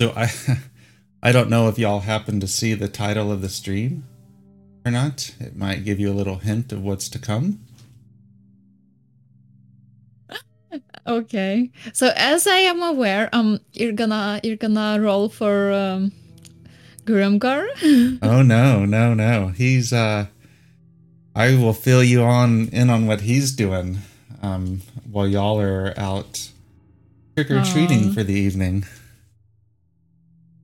So I I don't know if y'all happen to see the title of the stream or not. It might give you a little hint of what's to come. Okay. So as I am aware, um you're gonna you're gonna roll for um Grimgar? oh no, no, no. He's uh I will fill you on in on what he's doing um while y'all are out trick or treating for the evening.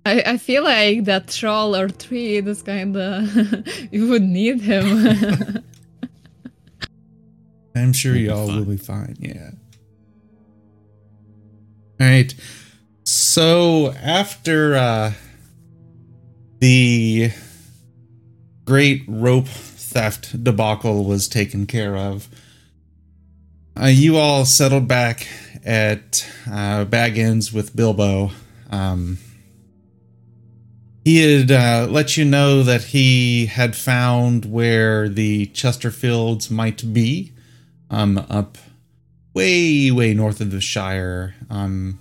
I, I feel like that troll or tree is kind of you would need him. I'm sure y'all will be fine. Yeah. All right. So after uh, the great rope theft debacle was taken care of, uh, you all settled back at uh, Baggins with Bilbo. Um, he had uh, let you know that he had found where the Chesterfields might be, um, up way, way north of the Shire, um,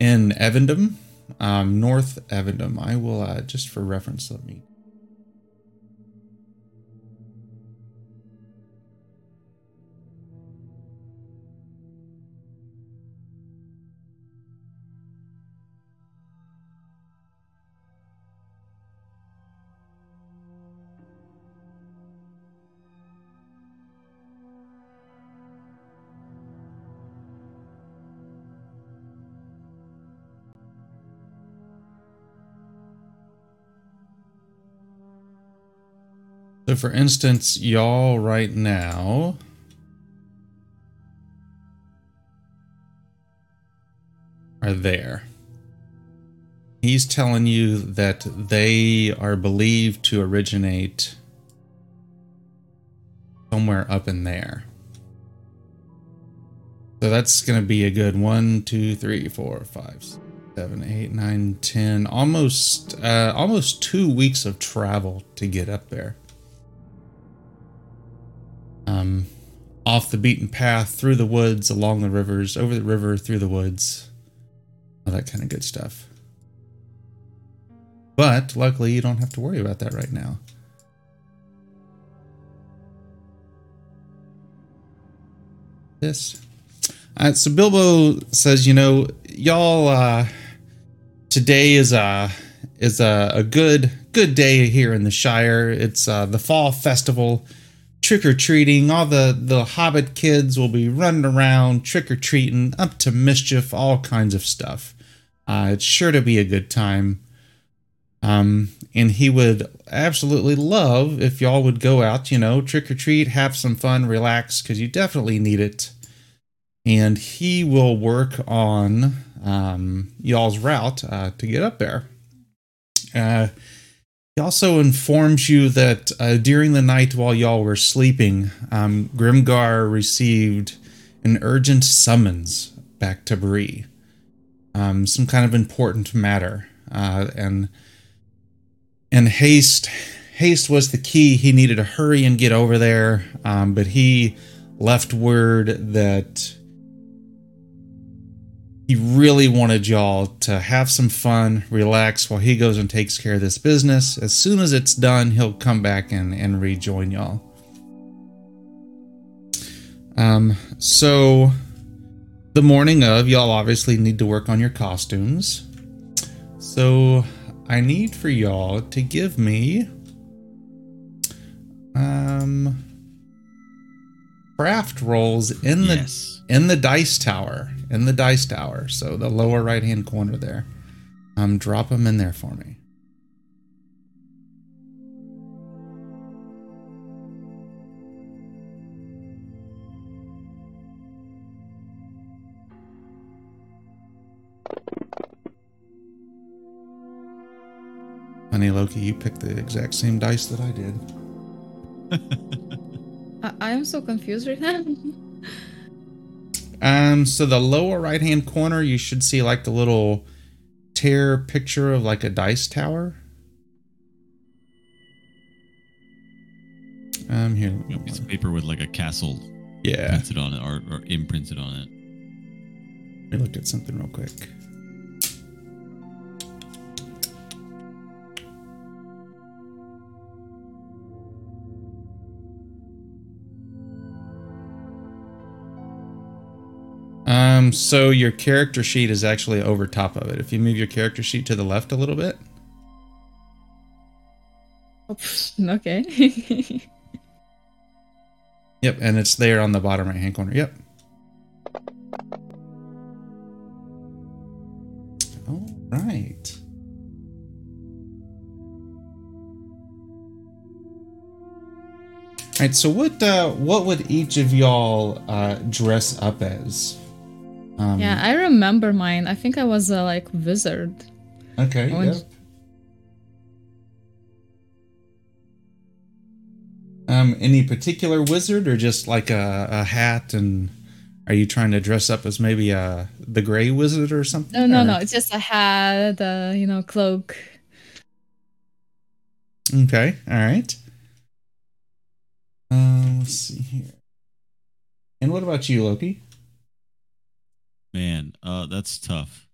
in Evendim, um, North Evendim. I will, uh, just for reference, let me So, for instance, y'all right now. Are there. He's telling you that they are believed to originate somewhere up in there. So that's going to be a good one, two, three, four, five, seven, eight, nine, ten, almost, uh, almost two weeks of travel to get up there um, off the beaten path, through the woods, along the rivers, over the river, through the woods, all that kind of good stuff. But luckily, you don't have to worry about that right now. This. So Bilbo says, you know, y'all, uh, today is a is a, a good good day here in the Shire. It's uh, the fall festival trick or treating. All the the Hobbit kids will be running around trick or treating, up to mischief, all kinds of stuff. Uh, it's sure to be a good time. Um, and he would absolutely love if y'all would go out, you know, trick or treat, have some fun, relax, because you definitely need it. And he will work on um, y'all's route uh, to get up there. Uh, he also informs you that uh, during the night while y'all were sleeping, um, Grimgar received an urgent summons back to Bree. Um, some kind of important matter, uh, and and haste haste was the key. He needed to hurry and get over there, um, but he left word that he really wanted y'all to have some fun, relax while he goes and takes care of this business. As soon as it's done, he'll come back and, and rejoin y'all. Um, so the morning of, y'all obviously need to work on your costumes. So I need for y'all to give me um craft rolls in the yes. in the dice tower in the dice tower. So the lower right hand corner there. Um, drop them in there for me. Honey Loki, you picked the exact same dice that I did. I am so confused right now. Um, so the lower right hand corner, you should see like the little tear picture of like a dice tower. Um, here. A piece of paper with like a castle. Yeah. Printed on it or, or imprinted on it. I looked at something real quick. Um, so your character sheet is actually over top of it. If you move your character sheet to the left a little bit, okay. yep, and it's there on the bottom right hand corner. Yep. All right. All right. So what uh, what would each of y'all uh, dress up as? Um, yeah, I remember mine. I think I was a like wizard. Okay. Went- Um, any particular wizard, or just like a, a hat? And are you trying to dress up as maybe a the Gray Wizard or something? No, no, or- no. It's just a hat, a you know, cloak. Okay. All right. Um, let's see here. And what about you, Loki? Man, uh, that's tough.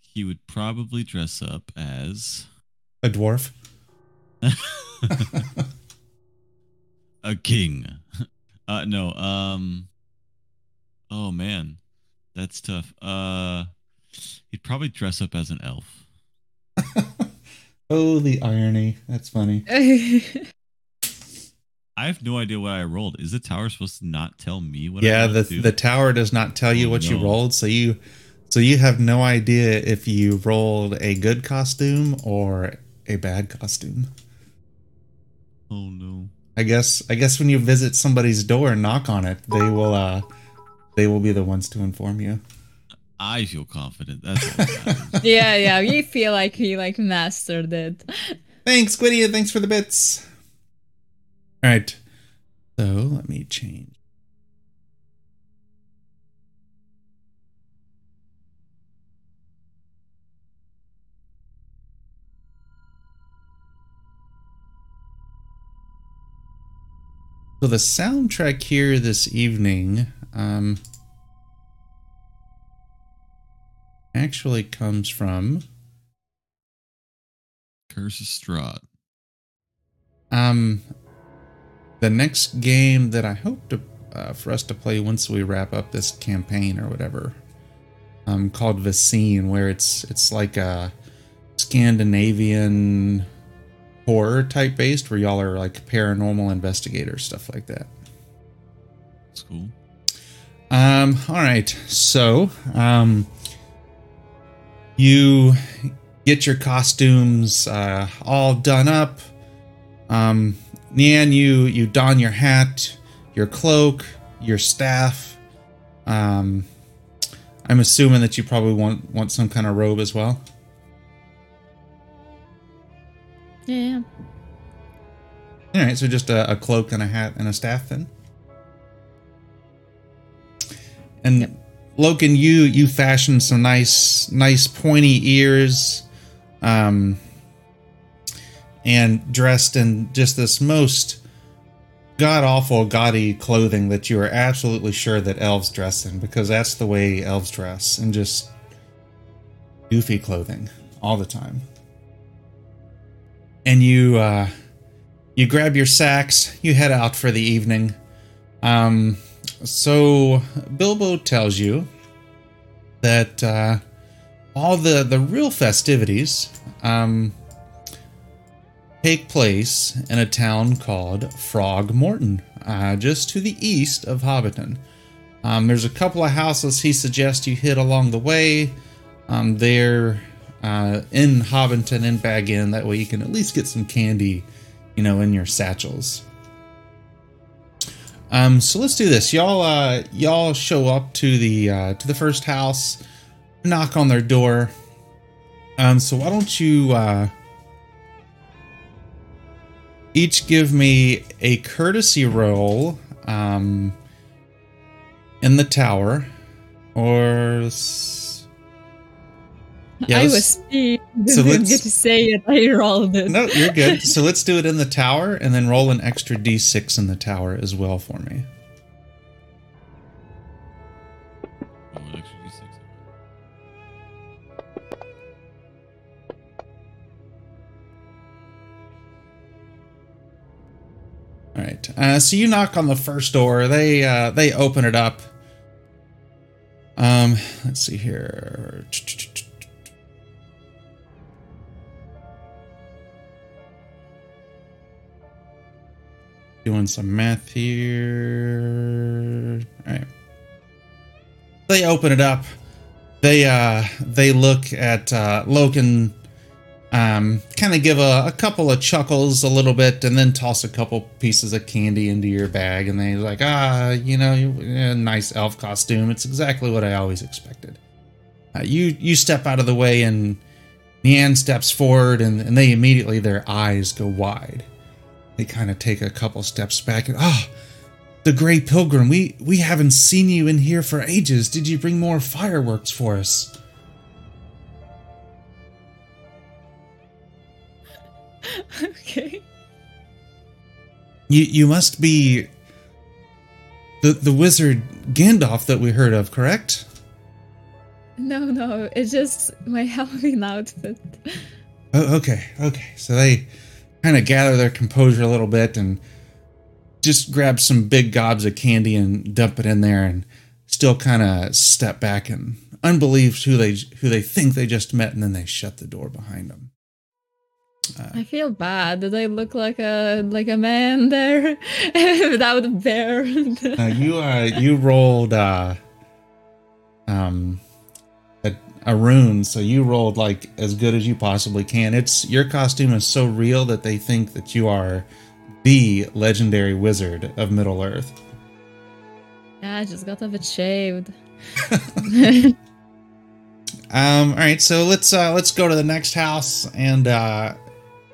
He would probably dress up as A dwarf. a king. Uh, no. Um. Oh man, that's tough. Uh, he'd probably dress up as an elf. oh, the irony. That's funny. I have no idea what I rolled. Is the tower supposed to not tell me what? yeah I the rolled, dude? the tower does not tell you Oh, what you rolled so you so you have no idea if you rolled a good costume or a bad costume Oh no. i guess i guess when you visit somebody's door and knock on it they will uh they will be the ones to inform you I feel confident. That's all that yeah, yeah. We feel like we like mastered it. thanks Gwydia. thanks for the bits all right so let me change So the soundtrack here this evening um, actually comes from Curse of Strahd. um, the next game that I hope to uh, for us to play once we wrap up this campaign or whatever, um, called Vaesen, where it's it's like a Scandinavian horror type based, where y'all are like paranormal investigators, stuff like that. That's cool. Um, all right. So, um, you get your costumes uh, all done up. Um, Nian, you you don your hat, your cloak, your staff. Um, I'm assuming that you probably want want some kind of robe as well. Yeah. All right, so just a, a cloak and a hat and a staff then. And Yep. Logan, you you fashioned some nice nice pointy ears, um, and dressed in just this most god awful gaudy clothing that you are absolutely sure that elves dress in because that's the way elves dress and just goofy clothing all the time. And you uh, you grab your sacks, you head out for the evening. Um, so Bilbo tells you that uh, all the the real festivities um, take place in a town called Frogmorton, uh, just to the east of Hobbiton. Um, there's a couple of houses he suggests you hit along the way. Um, they're uh, in Hobbiton and Bag End. That way you can at least get some candy, you know, in your satchels. Um, so let's do this. Y'all, uh, y'all show up to the uh, to the first house, knock on their door. Um, so why don't you uh, each give me a courtesy roll um, in the tower, or s- Yeah, I was so let's- get to say it. I rolled it. no, you're good. So let's do it in the tower, and then roll an extra d6 in the tower as well for me. All right. Uh, so you knock on the first door. They uh, they open it up, Um, let's see here. Doing some math here. All right. They open it up. They uh they look at uh Loken um kind of give a, a couple of chuckles a little bit and then toss a couple pieces of candy into your bag and they're like ah you know nice elf costume. It's exactly what i always expected. Uh, you you step out of the way and Nian steps forward and, and they immediately their eyes go wide. They kind of take a couple steps back and ah the gray pilgrim we we haven't seen you in here for ages. Did you bring more fireworks for us okay. You you must be the the wizard Gandalf that we heard of, correct? No, no, it's just my Halloween outfit. Oh, okay, okay. So they kind of gather their composure a little bit and just grab some big gobs of candy and dump it in there, and still kind of step back and unbelief who they who they think they just met, and then they shut the door behind them. I feel bad. Did I look like a like a man there without a bear? Uh, you uh you rolled uh um a, a rune, so you rolled like as good as you possibly can. It's your costume is so real that they think that you are the legendary wizard of Middle Earth. yeah, I just got a bit shaved. Um all right, so let's uh let's go to the next house and uh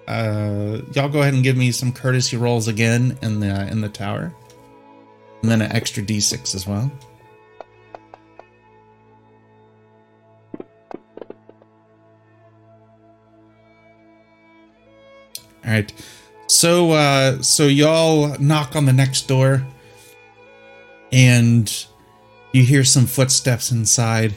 uh y'all go ahead and give me some courtesy rolls again in the in the tower. And then an extra d6 as well. All right. So uh so y'all knock on the next door and you hear some footsteps inside.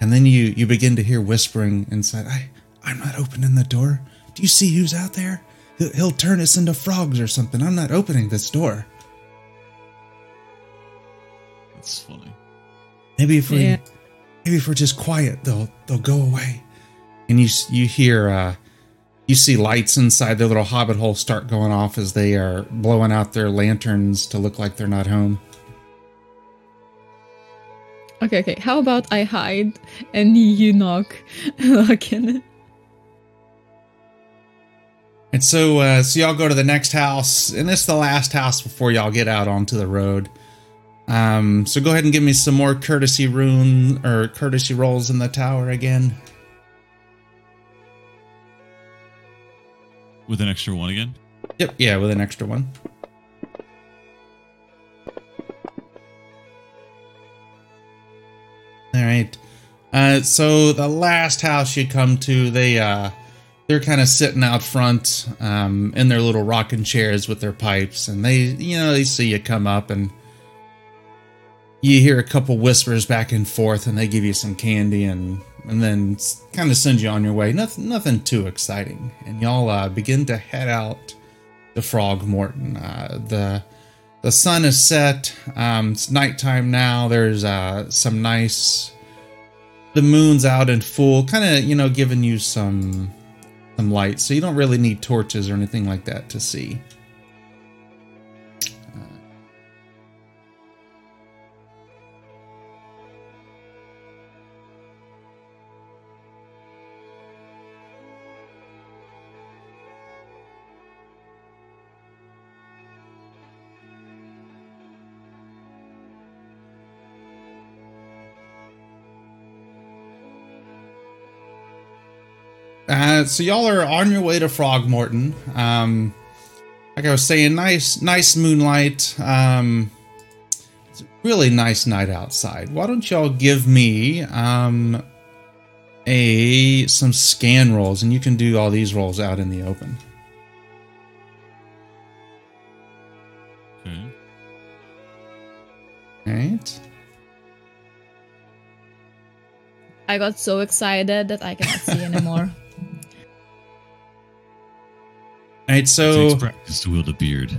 And then you you begin to hear whispering inside. I I'm not opening the door. Do you see who's out there? He'll, he'll turn us into frogs or something. I'm not opening this door. That's funny. Maybe if we Yeah. maybe if we're just quiet, they'll they'll go away. And you you hear uh you see lights inside their little hobbit hole start going off as they are blowing out their lanterns to look like they're not home. Okay, okay. How about I hide and you knock, lock in? And so, uh, so y'all go to the next house, and it's the last house before y'all get out onto the road. Um, so go ahead and give me some more courtesy rune or courtesy rolls in the tower again. With an extra one again. Yep, yeah, with an extra one. All right. Uh, so the last house you come to, they uh, they're kind of sitting out front um, in their little rocking chairs with their pipes, and they you know they see you come up and you hear a couple whispers back and forth, and they give you some candy and and then kind of send you on your way. Nothing nothing too exciting, and y'all uh, begin to head out to Frogmorton. Uh, the the sun is set. Um, it's nighttime now. There's uh, some nice. The moon's out in full, kind of you know giving you some light, so you don't really need torches or anything like that to see. Uh, so y'all are on your way to Frogmorton. Um, like I was saying, nice, nice moonlight. Um, it's a really nice night outside. Why don't y'all give me um, a some scan rolls, and you can do all these rolls out in the open. Okay. All right. I got so excited that I cannot see anymore. All right. It So. takes practice to wield a beard.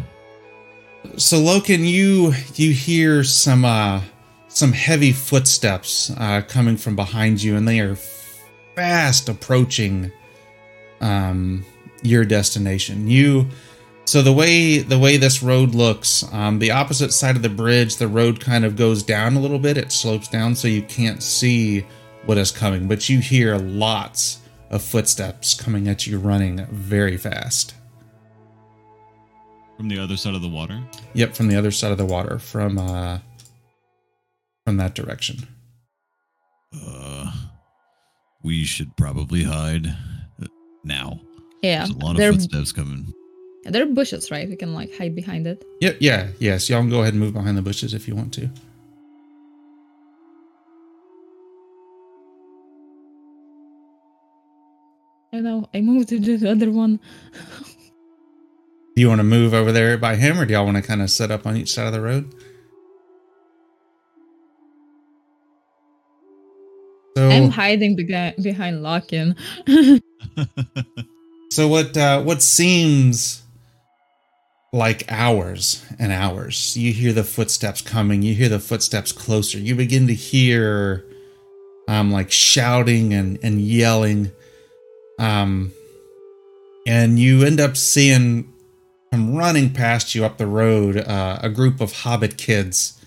so Loken, you you hear some uh some heavy footsteps uh, coming from behind you, and they are fast approaching um, your destination. You so the way the way this road looks, um, the opposite side of the bridge, the road kind of goes down a little bit. It slopes down, so you can't see what is coming, but you hear lots of footsteps coming at you, running very fast. From the other side of the water. Yep, from the other side of the water, from uh, from that direction. Uh, we should probably hide uh, now. Yeah, There's a lot of there, footsteps coming. yeah, there are bushes, right? We can like hide behind it. Yep, yeah, yes. Y'all can go ahead and move behind the bushes if you want to. I know. I moved to the other one. Do you want to move over there by him, or do y'all want to kind of set up on each side of the road? So, I'm hiding bega- behind Lock-in. so what? Uh, what seems like hours and hours? You hear the footsteps coming. You hear the footsteps closer. You begin to hear, um, like shouting and and yelling, um, and you end up seeing come running past you up the road uh, a group of hobbit kids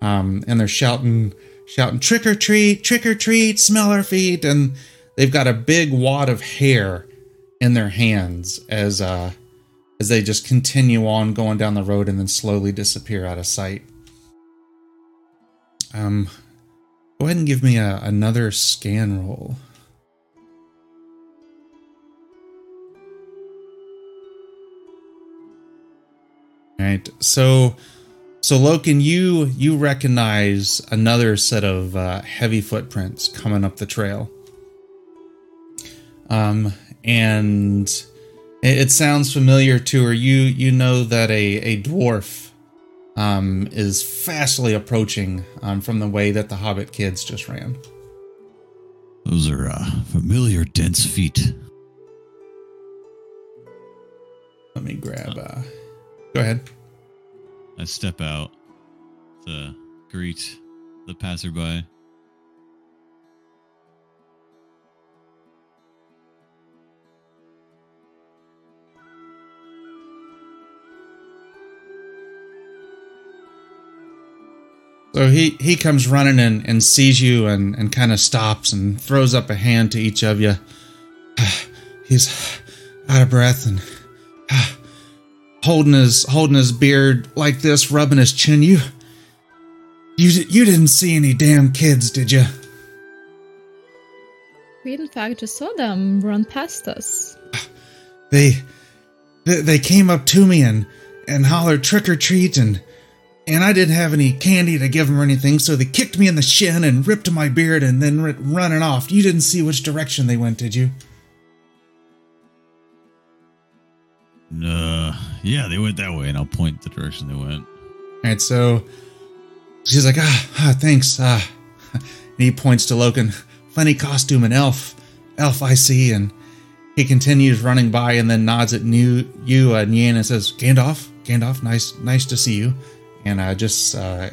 um, and they're shouting shouting trick or treat trick or treat smell our feet and they've got a big wad of hair in their hands as uh as they just continue on going down the road and then slowly disappear out of sight. Um go ahead and give me a, another scan roll Right. So, so Loken, you you recognize another set of uh, heavy footprints coming up the trail. Um, and it, it sounds familiar to her. You you know that a a dwarf um is fastly approaching um from the way that the Hobbit kids just ran. Those are uh, familiar dense feet. Let me grab. Uh, go ahead. I step out to greet the passerby. So he he comes running and, and sees you and, and kind of stops and throws up a hand to each of you. He's out of breath and holding his holding his beard like this, rubbing his chin. You you you didn't see any damn kids, did you? We in fact just saw them run past us. They they, they came up to me and and hollered trick or treat and and I didn't have any candy to give them or anything, so they kicked me in the shin and ripped my beard and then went running off. You didn't see which direction they went, did you? Uh, yeah, they went that way, and I'll point the direction they went. All right, so she's like, ah, ah thanks. Ah, and he points to Logan. Funny costume and elf, elf I see, and he continues running by and then nods at new you, uh, Nyan, and says, Gandalf, Gandalf, nice, nice to see you, and uh, just uh,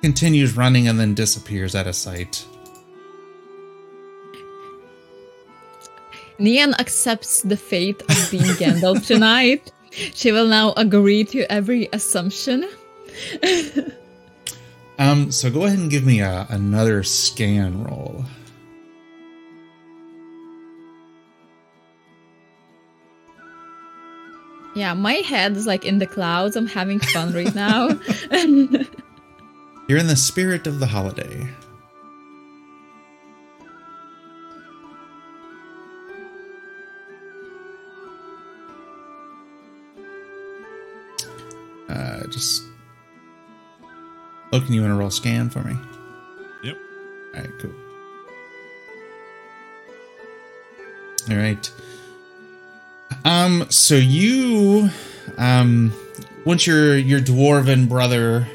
continues running and then disappears out of sight. Nian accepts the fate of being Gandalf tonight. She will now agree to every assumption. Um, so go ahead and give me a, another scan roll. Yeah, my head is like in the clouds. I'm having fun right now. You're in the spirit of the holiday. Uh, just. Oh, can you want to roll scan for me? Yep. All right, cool. All right. Um, so you, um, once your your dwarven brother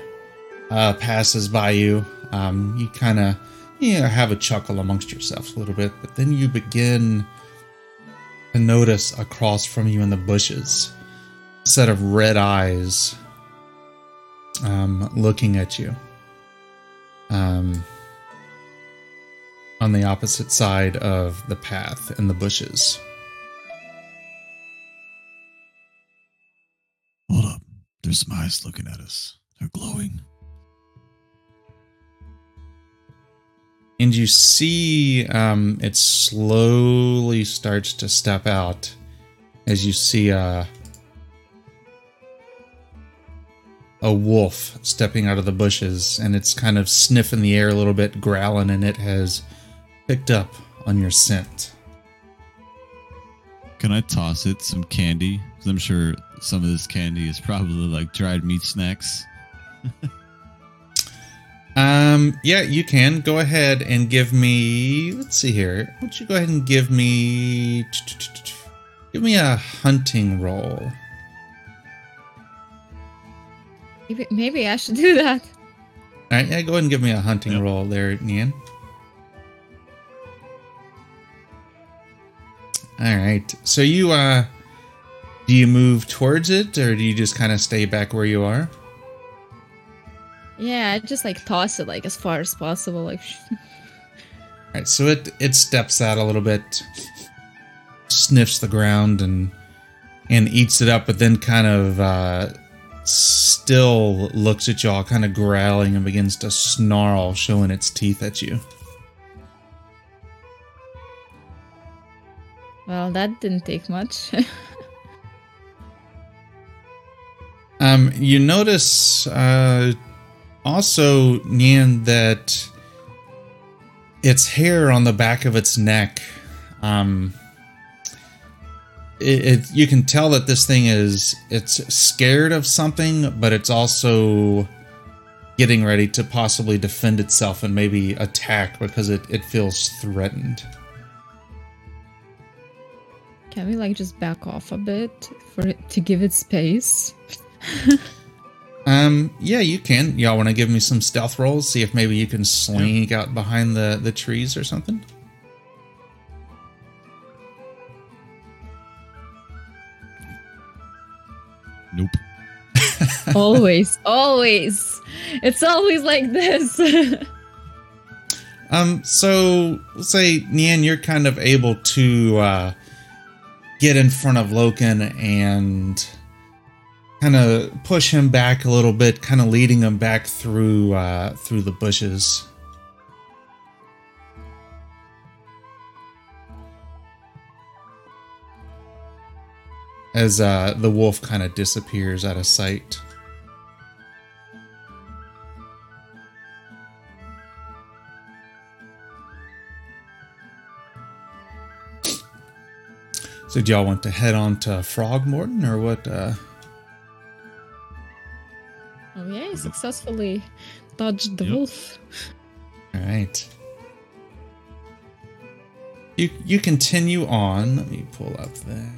uh, passes by you, um, you kind of you know, have a chuckle amongst yourselves a little bit, but then you begin to notice across from you in the bushes a set of red eyes um, looking at you. um, on the opposite side of the path in the bushes. Hold up. There's some eyes looking at us. They're glowing. and you see um, it slowly starts to step out as you see a a wolf stepping out of the bushes and it's kind of sniffing the air a little bit growling and it has picked up on your scent Can I toss it some candy? 'Cause I'm sure some of this candy is probably like dried meat snacks. um yeah you can go ahead and give me let's see here why don't you go ahead and give me give me a hunting roll Maybe, maybe I should do that. All right, yeah, go ahead and give me a hunting Yep. roll there, Nian. All right. So you uh do you move towards it or do you just kind of stay back where you are? Yeah, I just like toss it like as far as possible. Like, All right. So it it steps out a little bit, sniffs the ground and and eats it up, but then kind of uh still looks at y'all kind of growling and begins to snarl showing its teeth at you. well, that didn't take much. Um, you notice uh, also, Nian, that its hair on the back of its neck, um, it, it you can tell that this thing is it's scared of something, but it's also getting ready to possibly defend itself and maybe attack because it, it feels threatened. Can we like just back off a bit for it to give it space? Um, yeah, you can. Y'all want to give me some stealth rolls? See if maybe you can sneak out behind the the trees or something. Nope. always, always. It's always like this. Um, so let's say Nian, you're kind of able to uh, get in front of Loken and kind of push him back a little bit, kind of leading him back through uh, through the bushes. As uh, the wolf kind of disappears out of sight. So, do y'all want to head on to Frogmorton or what? Uh, oh yeah, he successfully dodged the Yep. wolf. all right. You you continue on. Let me pull up that.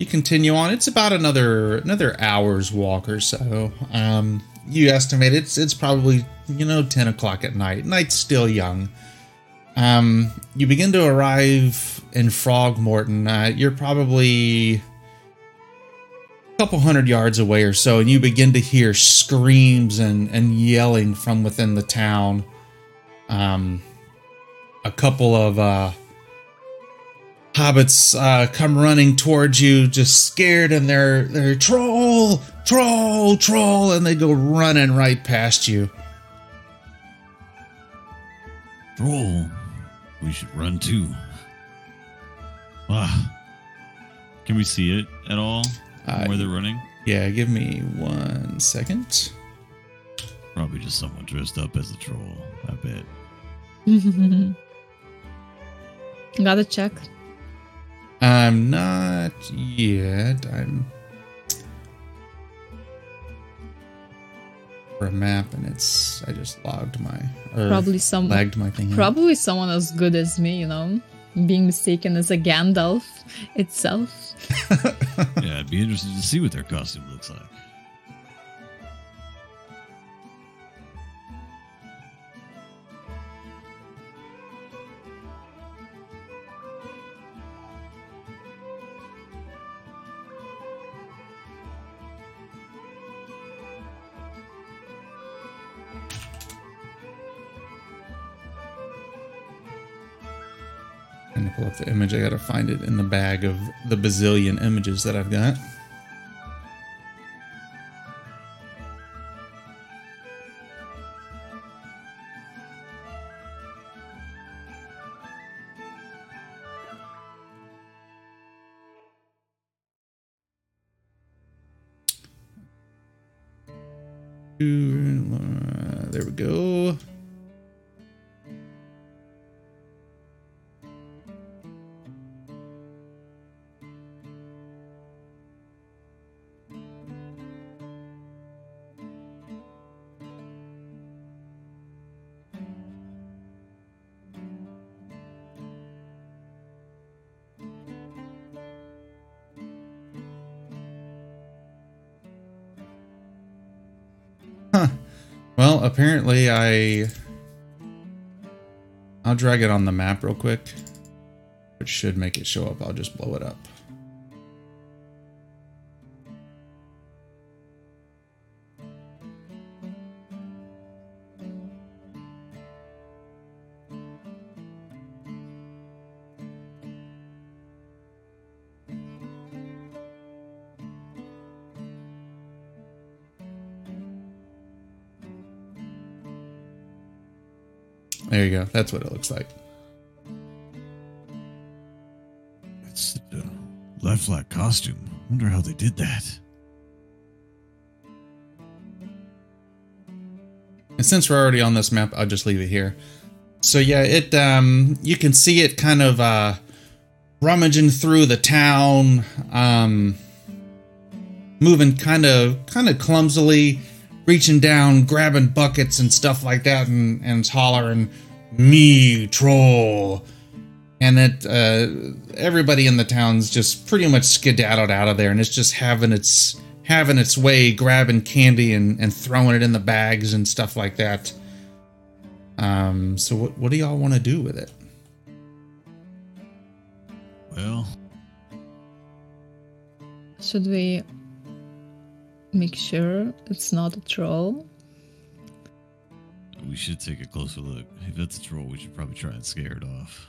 You continue on. It's about another another hour's walk or so. Um, you estimate it's it's probably you know ten o'clock at night. Night's still young. Um, you begin to arrive in Frogmorton. Uh, you're probably a couple hundred yards away or so, and you begin to hear screams and, and yelling from within the town. Um, a couple of uh, hobbits uh, come running towards you, just scared, and they're they're troll, troll, troll, and they go running right past you. Troll. We should run too. Ah, Can we see it at all? Uh, where they're running? Yeah, give me one second. Probably just someone dressed up as a troll. I bet. Gotta check. I'm not yet. I'm for a map, and it's I just logged my Probably some lagged my thing. out. Probably someone as good as me, you know, being mistaken as a Gandalf itself. Yeah, I'd be interested to see what their costume looks like. The image. I gotta find it in the bag of the bazillion images that I've got. I I'll drag it on the map real quick. Which should make it show up. I'll just blow it up. That's what it looks like. It's a flat costume. Wonder how they did that. And since we're already on this map, I'll just leave it here. So yeah, it um you can see it kind of uh rummaging through the town, um moving kind of kind of clumsily, reaching down, grabbing buckets and stuff like that and and hollering me troll. And it uh everybody in the town's just pretty much skedaddled out of there and it's just having its having its way grabbing candy and, and throwing it in the bags and stuff like that. Um, so what, what do y'all want to do with it? Well, Should we make sure it's not a troll? We should take a closer look. If it's a troll, we should probably try and scare it off.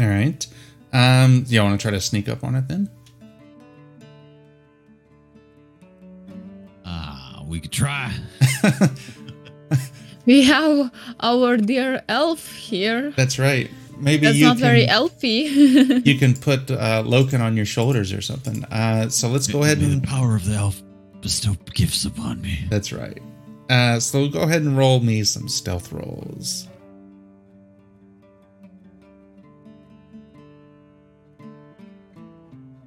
All right. Um, y'all want to try to sneak up on it then? Ah, we could try. We have our dear elf here. That's right. Maybe That's you not can, very elfy. you can put uh, Loken on your shoulders or something. Uh, so let's go ahead May and the power of the elf bestow gifts upon me. that's right. Uh, so go ahead and roll me some stealth rolls.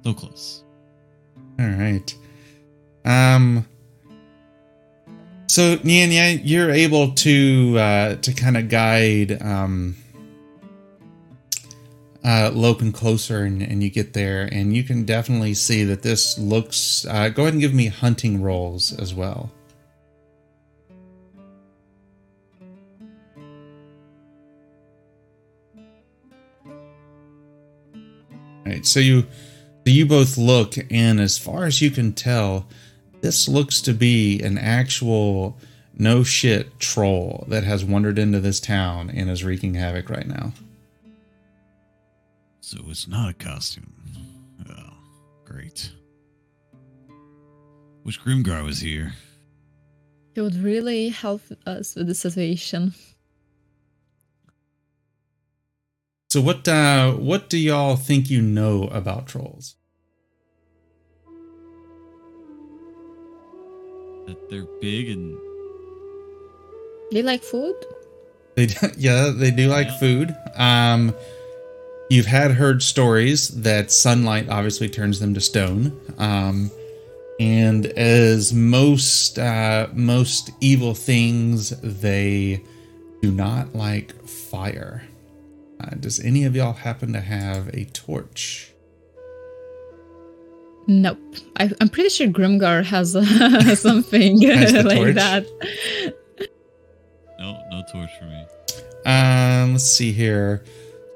So close. All right. Um. So Nianya, you're able to uh, to kind of guide um, uh, Loken closer, and, and you get there, and you can definitely see that this looks. Uh, go ahead and give me hunting rolls as well. All right. So you so you both look, and as far as you can tell, this looks to be an actual no shit troll that has wandered into this town and is wreaking havoc right now. So it's not a costume. Oh, great. Wish Grimgar was here. He would really help us with the situation. So what uh what do y'all think you know about trolls? That they're big and They like food? They do- yeah, they do like Yeah. food. Um you've had heard stories that sunlight obviously turns them to stone. Um and as most uh most evil things, they do not like fire. Uh, does any of y'all happen to have a torch? Nope. I, I'm pretty sure Grimgar has uh, something Has like torch? that. no, no torch for me. Um, let's see here.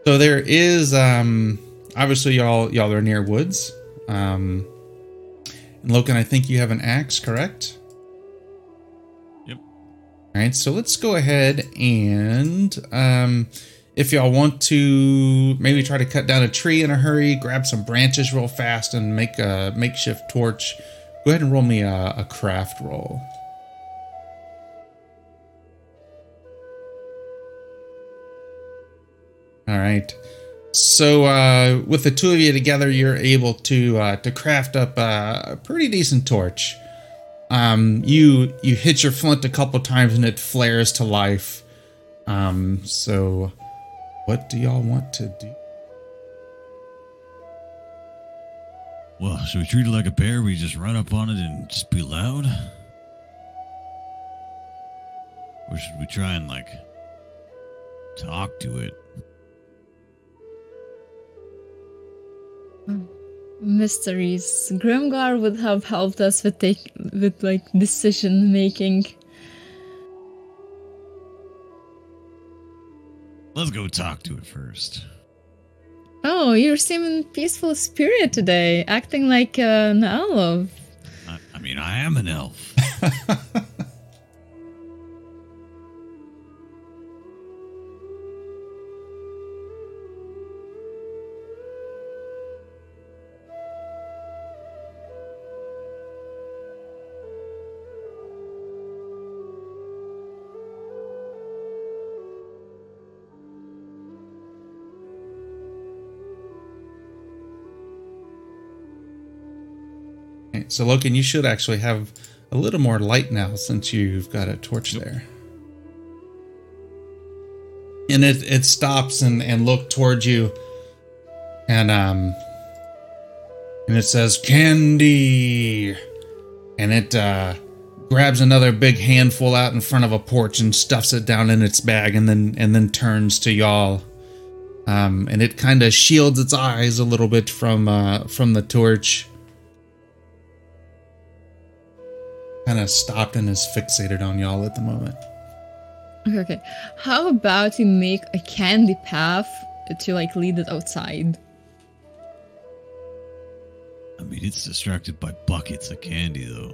So there is um obviously y'all y'all are near woods. Um and Loken, I think you have an axe, correct? Yep. All right, so let's go ahead and um, if y'all want to maybe try to cut down a tree in a hurry, grab some branches real fast, and make a makeshift torch, go ahead and roll me a, a craft roll. All right. So uh, with the two of you together, you're able to uh, to craft up uh, a pretty decent torch. Um, you you hit your flint a couple times and it flares to life. Um, so, what do y'all want to do? Well, should we treat it like a bear? We just run up on it and just be loud? Or should we try and, like, talk to it? Mysteries. Grimgar would have helped us with take with like decision making. Let's go talk to it first. Oh, you're seeming peaceful spirit today, acting like uh, an elf. I, I mean, I am an elf. so Loken, you should actually have a little more light now since you've got a torch there. And it it stops and and look towards you, and um, and it says candy, and it uh grabs another big handful out in front of a porch and stuffs it down in its bag, and then and then turns to y'all. Um, and it kind of shields its eyes a little bit from uh, from the torch. Kind of stopped and is fixated on y'all at the moment. Okay, okay. How about we make a candy path to like lead it outside? I mean, it's distracted by buckets of candy, though.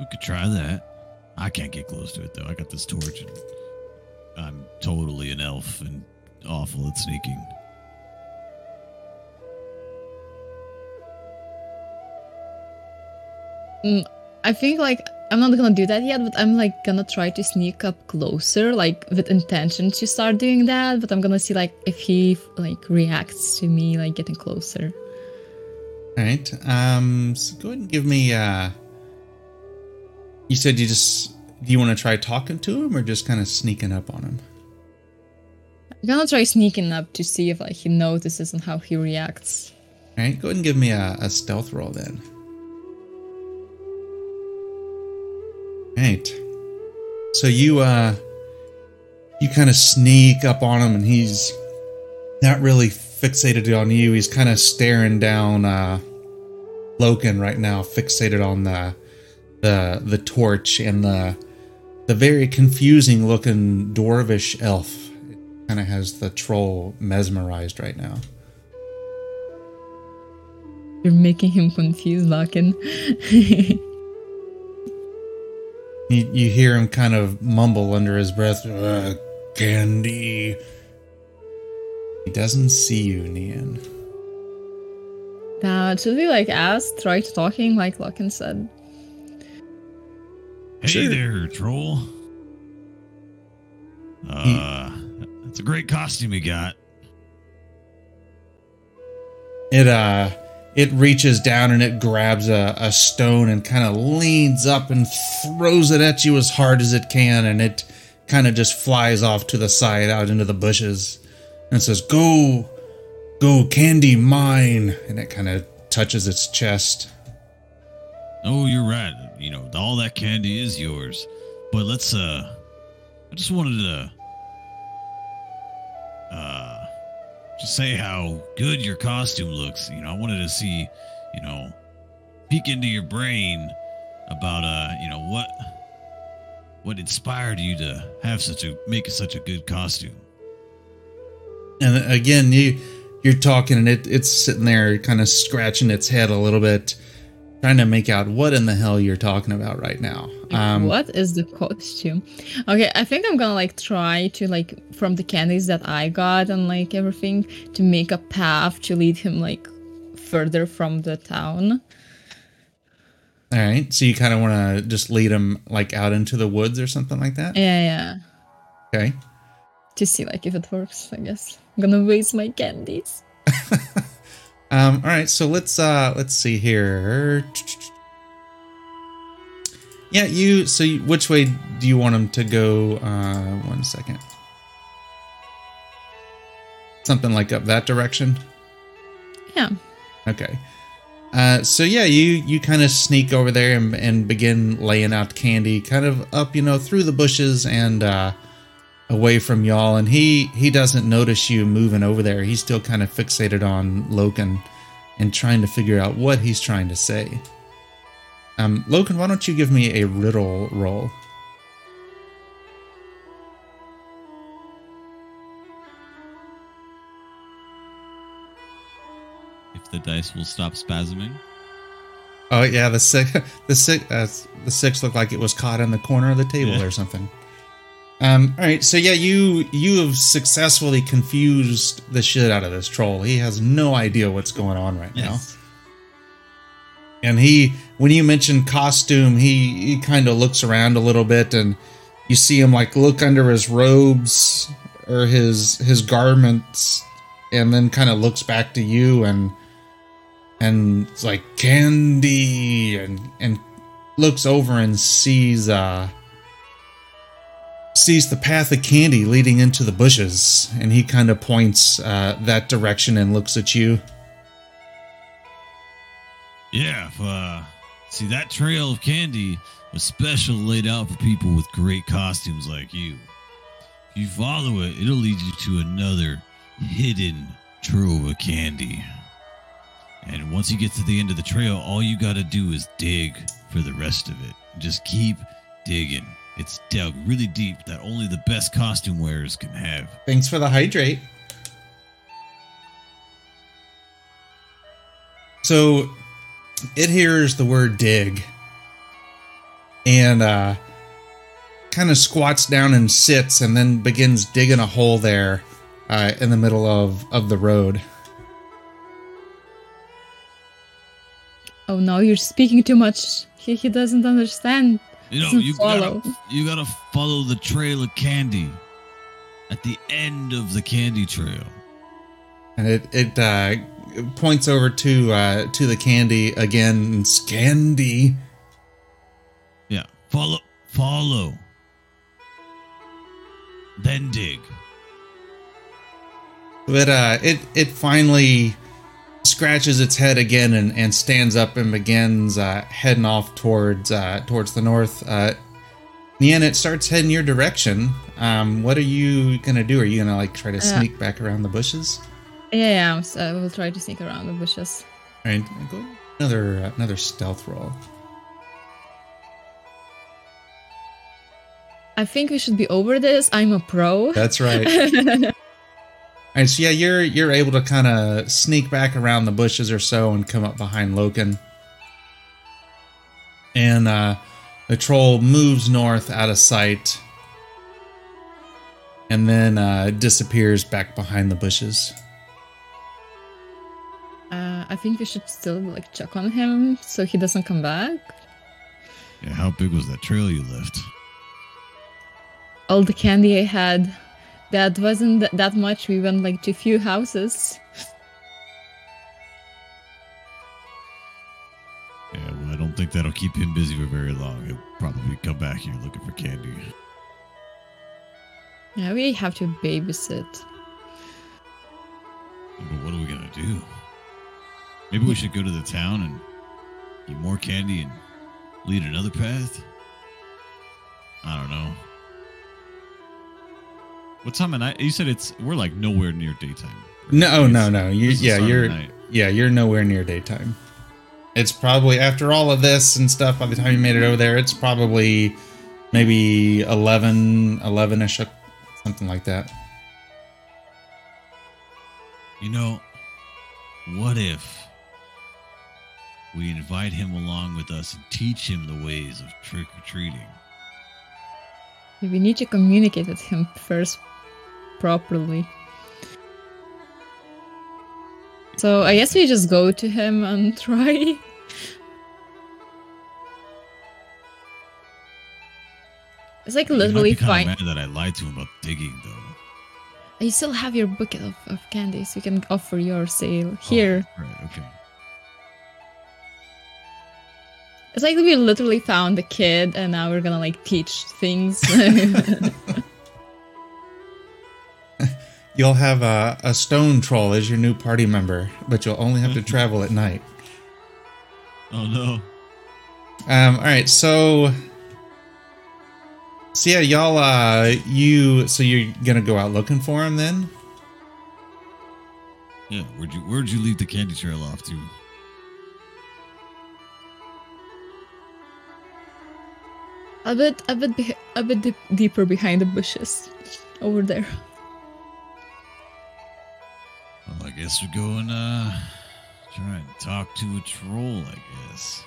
We could try that. I can't get close to it, though. I got this torch, and I'm totally an elf and awful at sneaking. I think like I'm not gonna do that yet, but I'm like gonna try to sneak up closer, like with intention to start doing that. But I'm gonna see like if he like reacts to me like getting closer. All right. Um. So go ahead and give me. uh You said you just. Do you want to try talking to him or just kind of sneaking up on him? I'm gonna try sneaking up to see if like he notices and how he reacts. All right. Go ahead and give me a, a stealth roll then. Right. So you uh you kind of sneak up on him and he's not really fixated on you. He's kind of staring down uh Loken right now, fixated on the the the torch and the the very confusing looking dwarvish elf. Kind of has the troll mesmerized right now. You're making him confused, Loken. You, you hear him kind of mumble under his breath, uh, Candy. He doesn't see you, Nian. now, should we like ask, try talking like Loken said? Hey Sure. there, troll. Uh, that's a great costume you got. It uh it reaches down and it grabs a, a stone and kind of leans up and throws it at you as hard as it can and it kind of just flies off to the side out into the bushes and says go go candy mine and it kind of touches its chest Oh, you're right. You know, all that candy is yours. But let's uh I just wanted to uh just say how good your costume looks. You know, I wanted to see, you know, peek into your brain about uh, you know, what what inspired you to have such a make such a good costume. And again, you you're talking, and it it's sitting there, kind of scratching its head a little bit, trying to make out what in the hell you're talking about right now. Um, what is the costume? Okay, I think I'm gonna like try to like from the candies that I got and like everything to make a path to lead him like further from the town. All right, so you kind of want to just lead him like out into the woods or something like that. Yeah, yeah. Okay. To see like if it works, I guess. I'm gonna waste my candies. Um, all right, so let's uh let's see here. Yeah, you. So, you, which way do you want him to go? Uh, one second. Something like up that direction. Yeah. Okay. Uh, so yeah, you you kind of sneak over there and, and begin laying out candy, kind of up, you know, through the bushes and uh, away from y'all. And he he doesn't notice you moving over there. He's still kind of fixated on logan and trying to figure out what he's trying to say. Um, logan why don't you give me a riddle roll? If the dice will stop spasming. Oh yeah, the six, the six, uh, the six looked like it was caught in the corner of the table Yeah. or something. Um, all right, so yeah, you you have successfully confused the shit out of this troll. He has no idea what's going on right now. And he, when you mention costume, he he kind of looks around a little bit, and you see him like look under his robes or his his garments, and then kind of looks back to you and and it's like candy and and looks over and sees uh sees the path of candy leading into the bushes and he kind of points uh that direction and looks at you Yeah, uh, see that trail of candy was special laid out for people with great costumes like you. If you follow it, it'll lead you to another hidden trove of candy. And once you get to the end of the trail, all you gotta do is dig for the rest of it. Just keep digging. It's dug really deep that only the best costume wearers can have. thanks for the hydrate so it hears the word dig and uh kind of squats down and sits and then begins digging a hole there uh, in the middle of of the road Oh no, you're speaking too much. He he doesn't understand. You know, you follow. gotta, you gotta follow the trail of candy at the end of the candy trail. and it it uh, points over to uh, to the candy again. Scandy. Yeah, follow, follow, then dig. But uh, it it finally scratches its head again and, and stands up and begins uh, heading off towards uh, towards the north. Uh, Nian, it starts heading your direction. Um, what are you gonna do? Are you gonna like try to sneak back around the bushes? Yeah, yeah. So I will try to sneak around the bushes. All right, go another uh, another stealth roll. I think we should be over this. I'm a pro. That's right. All right, so yeah, you're you're able to kind of sneak back around the bushes or so and come up behind Loken. And uh, the troll moves north out of sight, and then uh, disappears back behind the bushes. Uh, I think we should still like check on him so he doesn't come back. Yeah, how big was that trail you left? All the candy I had, that wasn't th- that much. We went like to few houses. Yeah, well, I don't think that'll keep him busy for very long. He'll probably come back here looking for candy. Yeah, we have to babysit. But what are we gonna do? Maybe we should go to the town and get more candy and lead another path. I don't know. What time of night? You said it's we're like nowhere near daytime. No, oh, no, no. You, yeah, you're yeah, you're nowhere near daytime. It's probably after all of this and stuff. By the time you made it over there, it's probably maybe 11, 11ish, something like that. You know, what if we invite him along with us and teach him the ways of trick or treating. We need to communicate with him first properly. So I guess we just go to him and try. It's like literally fine. mad that I lied to him about digging, though. You still have your bucket of, of candies. You can offer your sale here. Oh, right. Okay. It's like we literally found the kid and now we're gonna like teach things. You'll have a, a stone troll as your new party member, but you'll only have to travel at night. Oh no. Um, all right, so so yeah, y'all. Uh, you so you're gonna go out looking for him then? Yeah. Where'd you Where'd you leave the candy trail off to? A bit, a bit, beh- a bit deep, deeper behind the bushes, over there. Well, I guess we're going. Uh, try and talk to a troll. I guess.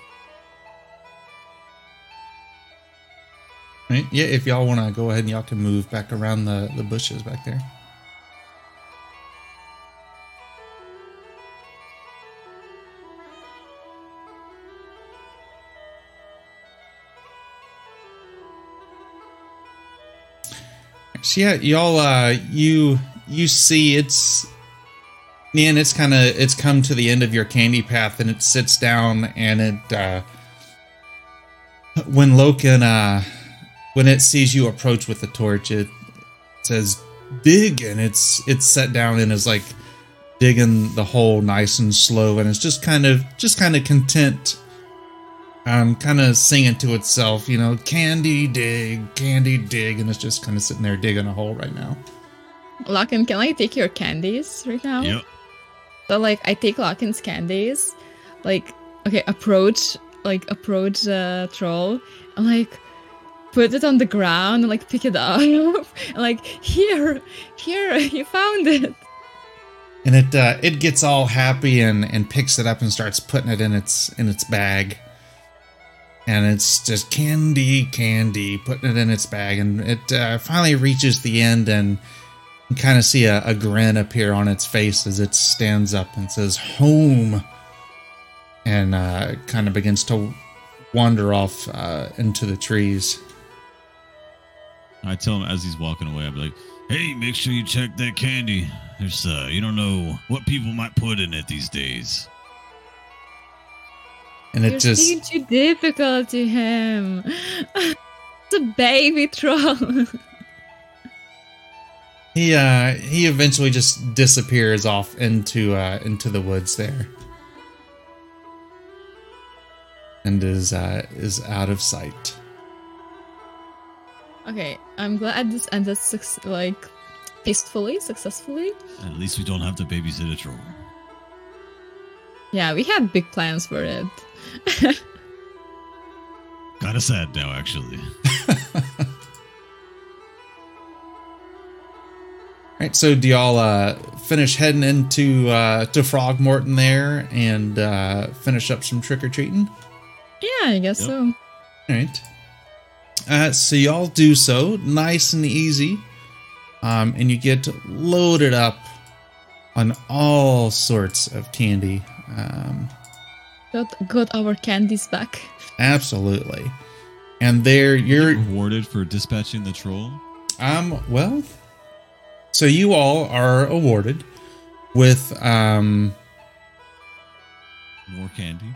Right? Yeah, if y'all want to go ahead and y'all can move back around the the bushes back there. So yeah, y'all uh you you see it's man, it's kind of it's come to the end of your candy path and it sits down and it uh when Loken uh when it sees you approach with the torch it says dig and it's it's set down and is like digging the hole nice and slow and it's just kind of just kind of content um kind of singing to itself you know candy dig candy dig and it's just kind of sitting there digging a hole right now Locken, can I take your candies right now? Yep. So like I take Locken's candies, like okay, approach like approach the troll and like put it on the ground and like pick it up and like here, here, you found it. and it uh, it gets all happy and and picks it up and starts putting it in its in its bag and it's just candy candy putting it in its bag and it uh, finally reaches the end and you kind of see a, a grin appear on its face as it stands up and says home and uh, kind of begins to wander off uh, into the trees I tell him as he's walking away. I'm like, "Hey, make sure you check that candy. There's uh, you don't know what people might put in it these days." And it You're just being too difficult to him. it's a baby troll. He uh he eventually just disappears off into uh into the woods there. And is uh is out of sight. okay, I'm glad this ended suc- like peacefully, successfully. At least we don't have to babysit a troll. Yeah, we had big plans for it. Kind of sad now, actually. All right, so do y'all uh finish heading into uh to Frogmorton there and uh finish up some trick or treating? Yeah, I guess Yep. so. Alright. Uh so y'all do so, nice and easy. Um and you get loaded up on all sorts of candy. Um Got got our candies back. Absolutely. And there you're Rewarded for dispatching the troll. um well so you all are awarded with um More candy.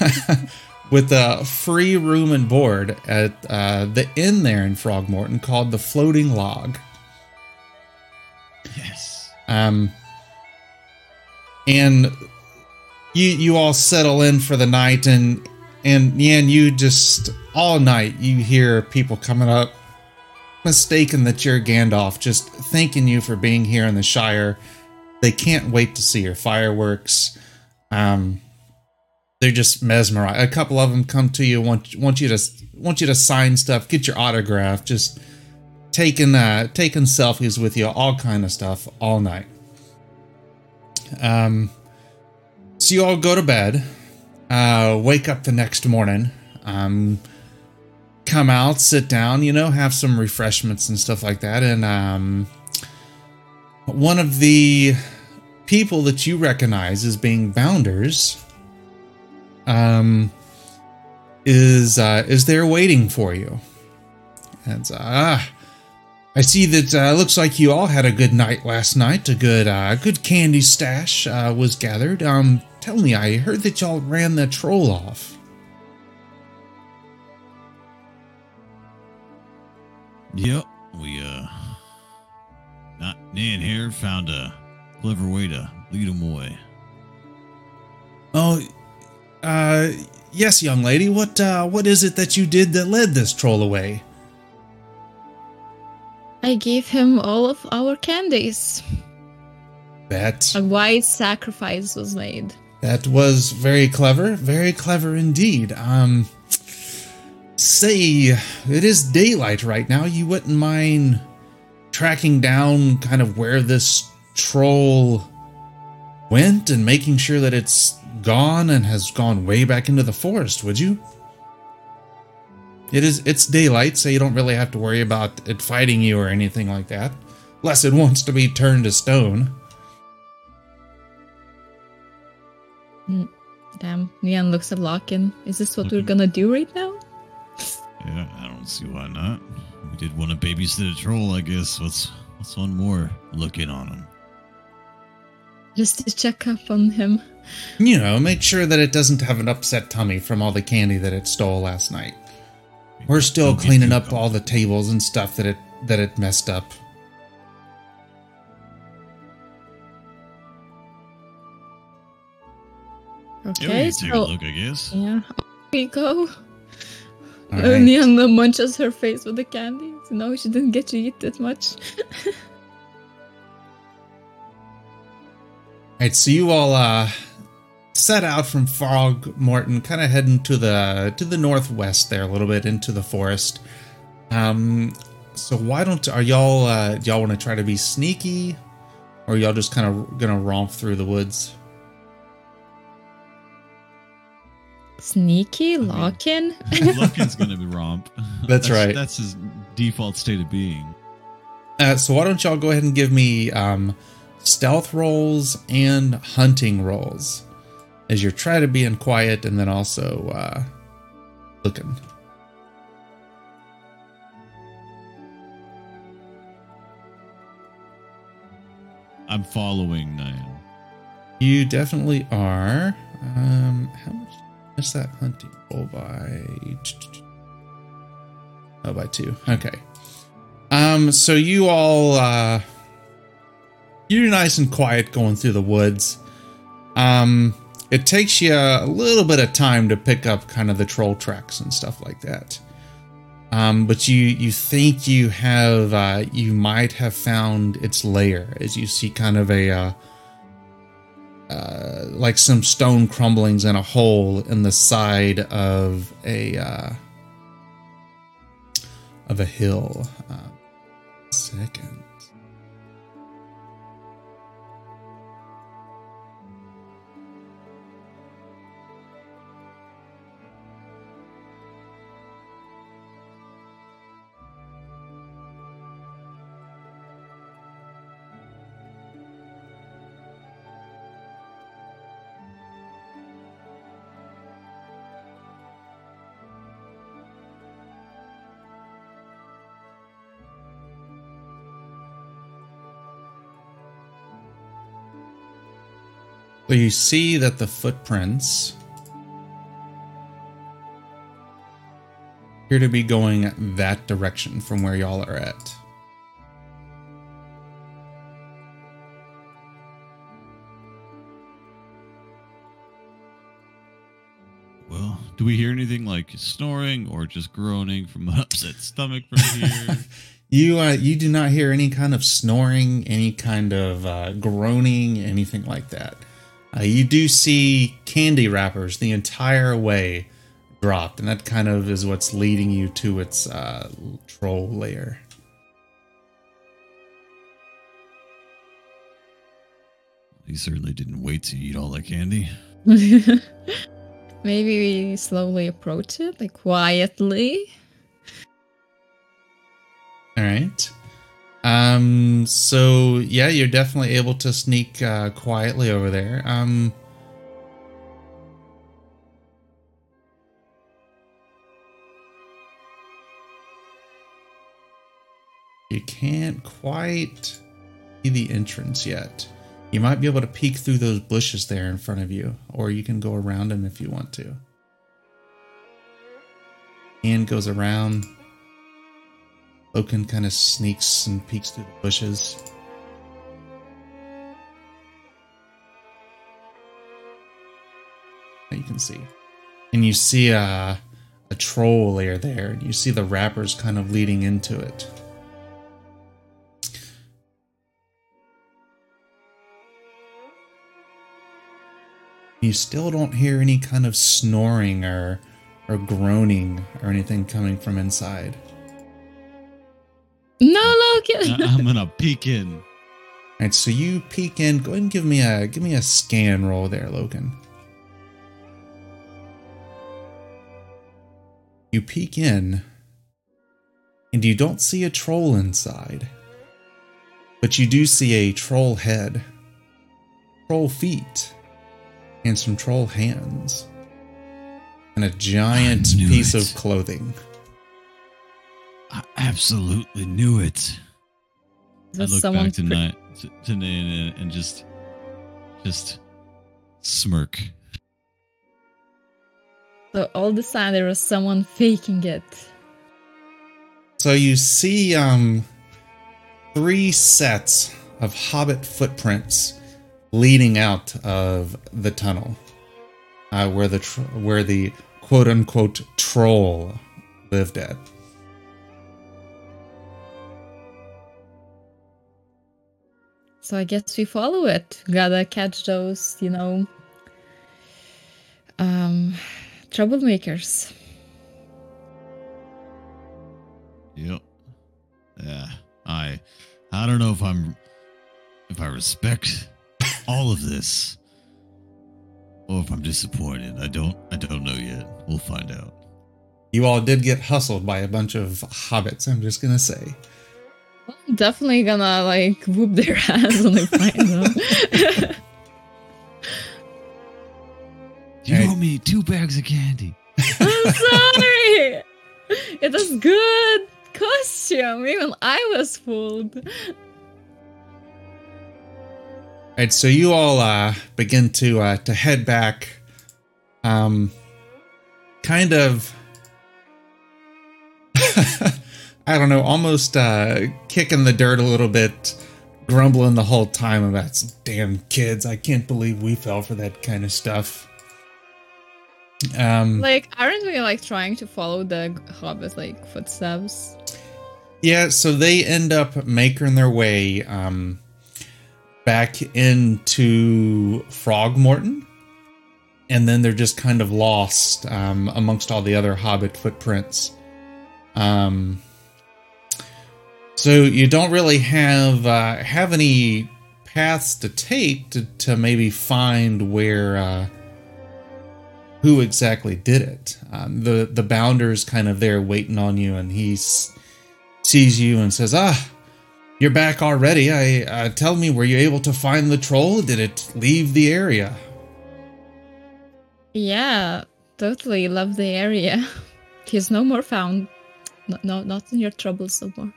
with a free room and board at uh, the inn there in Frogmorton called the Floating Log. Yes. Um, and you you all settle in for the night, and and Yan, you just all night you hear people coming up, mistaken that you're Gandalf, just thanking you for being here in the Shire. They can't wait to see your fireworks. Um, they're just mesmerized. A couple of them come to you want want you to want you to sign stuff, get your autograph, just taking uh taking selfies with you, all kind of stuff all night. Um so you all go to bed uh, wake up the next morning, um, come out, sit down, you know, have some refreshments and stuff like that, and um, one of the people that you recognize as being bounders um, is uh, is there waiting for you. And ah, I see that uh, looks like you all had a good night last night. A good uh, good candy stash uh, was gathered. Um, tell me, I heard that y'all ran the troll off. Yep, we uh, not Nan here found a clever way to lead him away. Oh, uh, yes, young lady. What uh, what is it that you did that led this troll away? I gave him all of our candies. That A wise sacrifice was made. that was very clever, very clever indeed. Um, say it is daylight right now. You wouldn't mind tracking down kind of where this troll went and making sure that it's gone and has gone way back into the forest, would you? It is it's daylight, so you don't really have to worry about it fighting you or anything like that. Unless it wants to be turned to stone. Hmm. Damn. Nian looks at Locken. Is this what we're mm-hmm. gonna do right now? Yeah, I don't see why not. We did want to babysit a troll, I guess. What's what's one more look in on him? Just to check up on him. You know, make sure that it doesn't have an upset tummy from all the candy that it stole last night. We're still cleaning up all the tables and stuff that it that it messed up. Yeah, we Okay, can take a so look, I guess. yeah, off we go. All Uh, right. Munches her face with the candy. So no, she didn't get to eat that much. All right, so you all uh set out from Frogmorton, kind of heading to the to the northwest there a little bit into the forest. Um so why don't are y'all uh y'all want to try to be sneaky or are y'all just kind of gonna romp through the woods? Sneaky Locken. Luckin's gonna be romp. That's right. That's his default state of being. Uh, so why don't y'all go ahead and give me um, stealth rolls and hunting rolls as you're trying to be in quiet and then also uh, looking. I'm following Nyan. You definitely are. Um, how much is that hunting roll by? Oh, by two. Okay. Um, so you all, uh, you're nice and quiet going through the woods. Um, it takes you a little bit of time to pick up kind of the troll tracks and stuff like that. Um, but you you think you have uh, you might have found its lair as you see kind of a uh, uh, like some stone crumblings and a hole in the side of a uh, of a hill. Uh, second. So you see that the footprints appear to be going that direction from where y'all are at. Well, do we hear anything like snoring or just groaning from an upset stomach from here? You uh, you do not hear any kind of snoring, any kind of uh, groaning, anything like that. Uh, you do see candy wrappers the entire way dropped, and that kind of is what's leading you to its uh, troll lair. he certainly didn't wait to eat all that candy. Maybe we slowly approach it, like quietly. All right. Um. So yeah, you're definitely able to sneak uh, quietly over there. Um. You can't quite see the entrance yet. You might be able to peek through those bushes there in front of you, or you can go around them if you want to. And goes around. Loken kind of sneaks and peeks through the bushes. You can see. And you see a, a troll layer there, and you see the wrappers kind of leading into it. You still don't hear any kind of snoring or or groaning or anything coming from inside. No, Loken. I- I'm gonna peek in. Alright, so you peek in. Go ahead and give me a give me a scan roll there, Logan. You peek in, and you don't see a troll inside, but you do see a troll head, troll feet, and some troll hands, and a giant piece it. of clothing. I absolutely knew it. I look back to pre- night to, to Nana and just just smirk. So all the time there was someone faking it. So you see um three sets of hobbit footprints leading out of the tunnel. Uh, where the tr- where the quote unquote troll lived at. So I guess we follow it. Gotta catch those, you know, um, troublemakers. Yep. Yeah. I I don't know if I'm if I respect all of this or if I'm disappointed. I don't I don't know yet. We'll find out. You all did get hustled by a bunch of hobbits, I'm just gonna say. I'm definitely gonna like whoop their ass when I find them. You Hey. owe me two bags of candy. I'm sorry. It was good costume. Even I was fooled. Alright, so you all uh begin to uh to head back. Um kind of I don't know, almost uh kicking the dirt a little bit, grumbling the whole time about some damn kids. I can't believe we fell for that kind of stuff. Um Like, aren't we like trying to follow the hobbit like footsteps? Yeah, so they end up making their way um, back into Frogmorton, and then they're just kind of lost um, amongst all the other Hobbit footprints. Um, so you don't really have uh, have any paths to take to, to maybe find where uh, who exactly did it. Um, the the bounder's kind of there waiting on you, and he sees you and says, "Ah, you're back already. I uh, tell me, were you able to find the troll? Did it leave the area?" Yeah, totally love the area. He's no more found. No, no not in your troubles no more.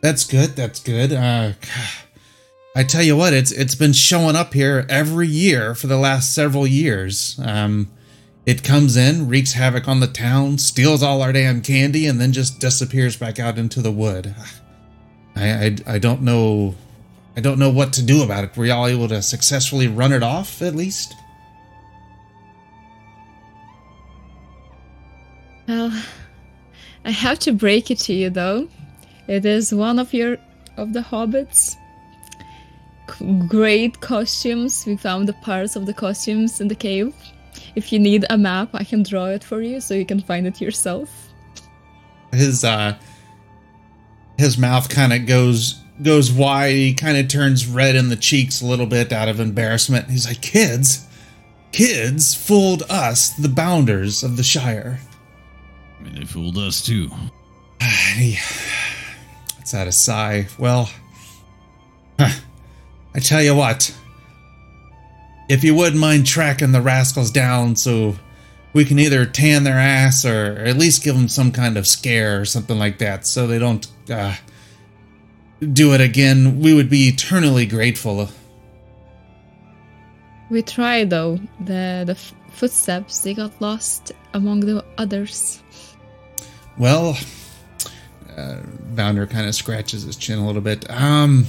That's good. That's good. Uh, I tell you what, it's it's been showing up here every year for the last several years. Um, it comes in, wreaks havoc on the town, steals all our damn candy, and then just disappears back out into the wood. I I, I don't know. I don't know what to do about it. Were y'all able to successfully run it off at least? Well, I have to break it to you though. It is one of your of the hobbits. C- great costumes. We found the parts of the costumes in the cave. If you need a map, I can draw it for you so you can find it yourself. his uh his mouth kind of goes goes wide he kind of turns red in the cheeks a little bit out of embarrassment he's like kids kids fooled us, the bounders of the Shire. I mean, they fooled us too. Let's add a sigh. Well, huh, I tell you what. If you wouldn't mind tracking the rascals down so we can either tan their ass or at least give them some kind of scare or something like that so they don't uh, do it again, we would be eternally grateful. We tried though. The the f- footsteps they got lost among the others. Well, uh, Bounder kind of scratches his chin a little bit. Um,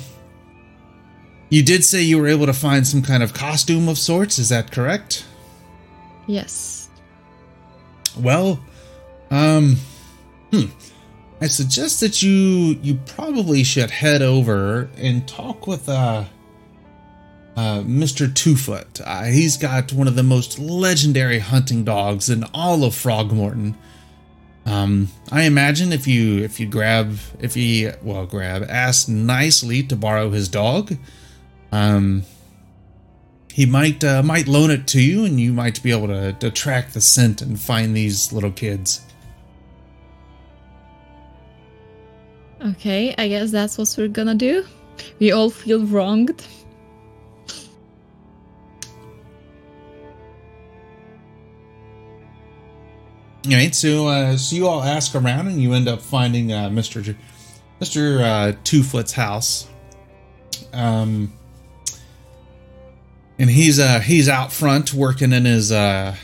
you did say you were able to find some kind of costume of sorts. Is that correct? Yes. Well, um, hmm. I suggest that you you probably should head over and talk with uh, uh Mr. Twofoot. Uh, he's got one of the most legendary hunting dogs in all of Frogmorton. Um, I imagine if you if you grab if he well grab ask nicely to borrow his dog, um, he might uh, might loan it to you, and you might be able to, to track the scent and find these little kids. Okay, I guess that's what we're gonna do. We all feel wronged. All right, so uh, so you all ask around, and you end up finding uh, J- Mister uh, Twofoot's house. Um, and he's uh he's out front working in his uh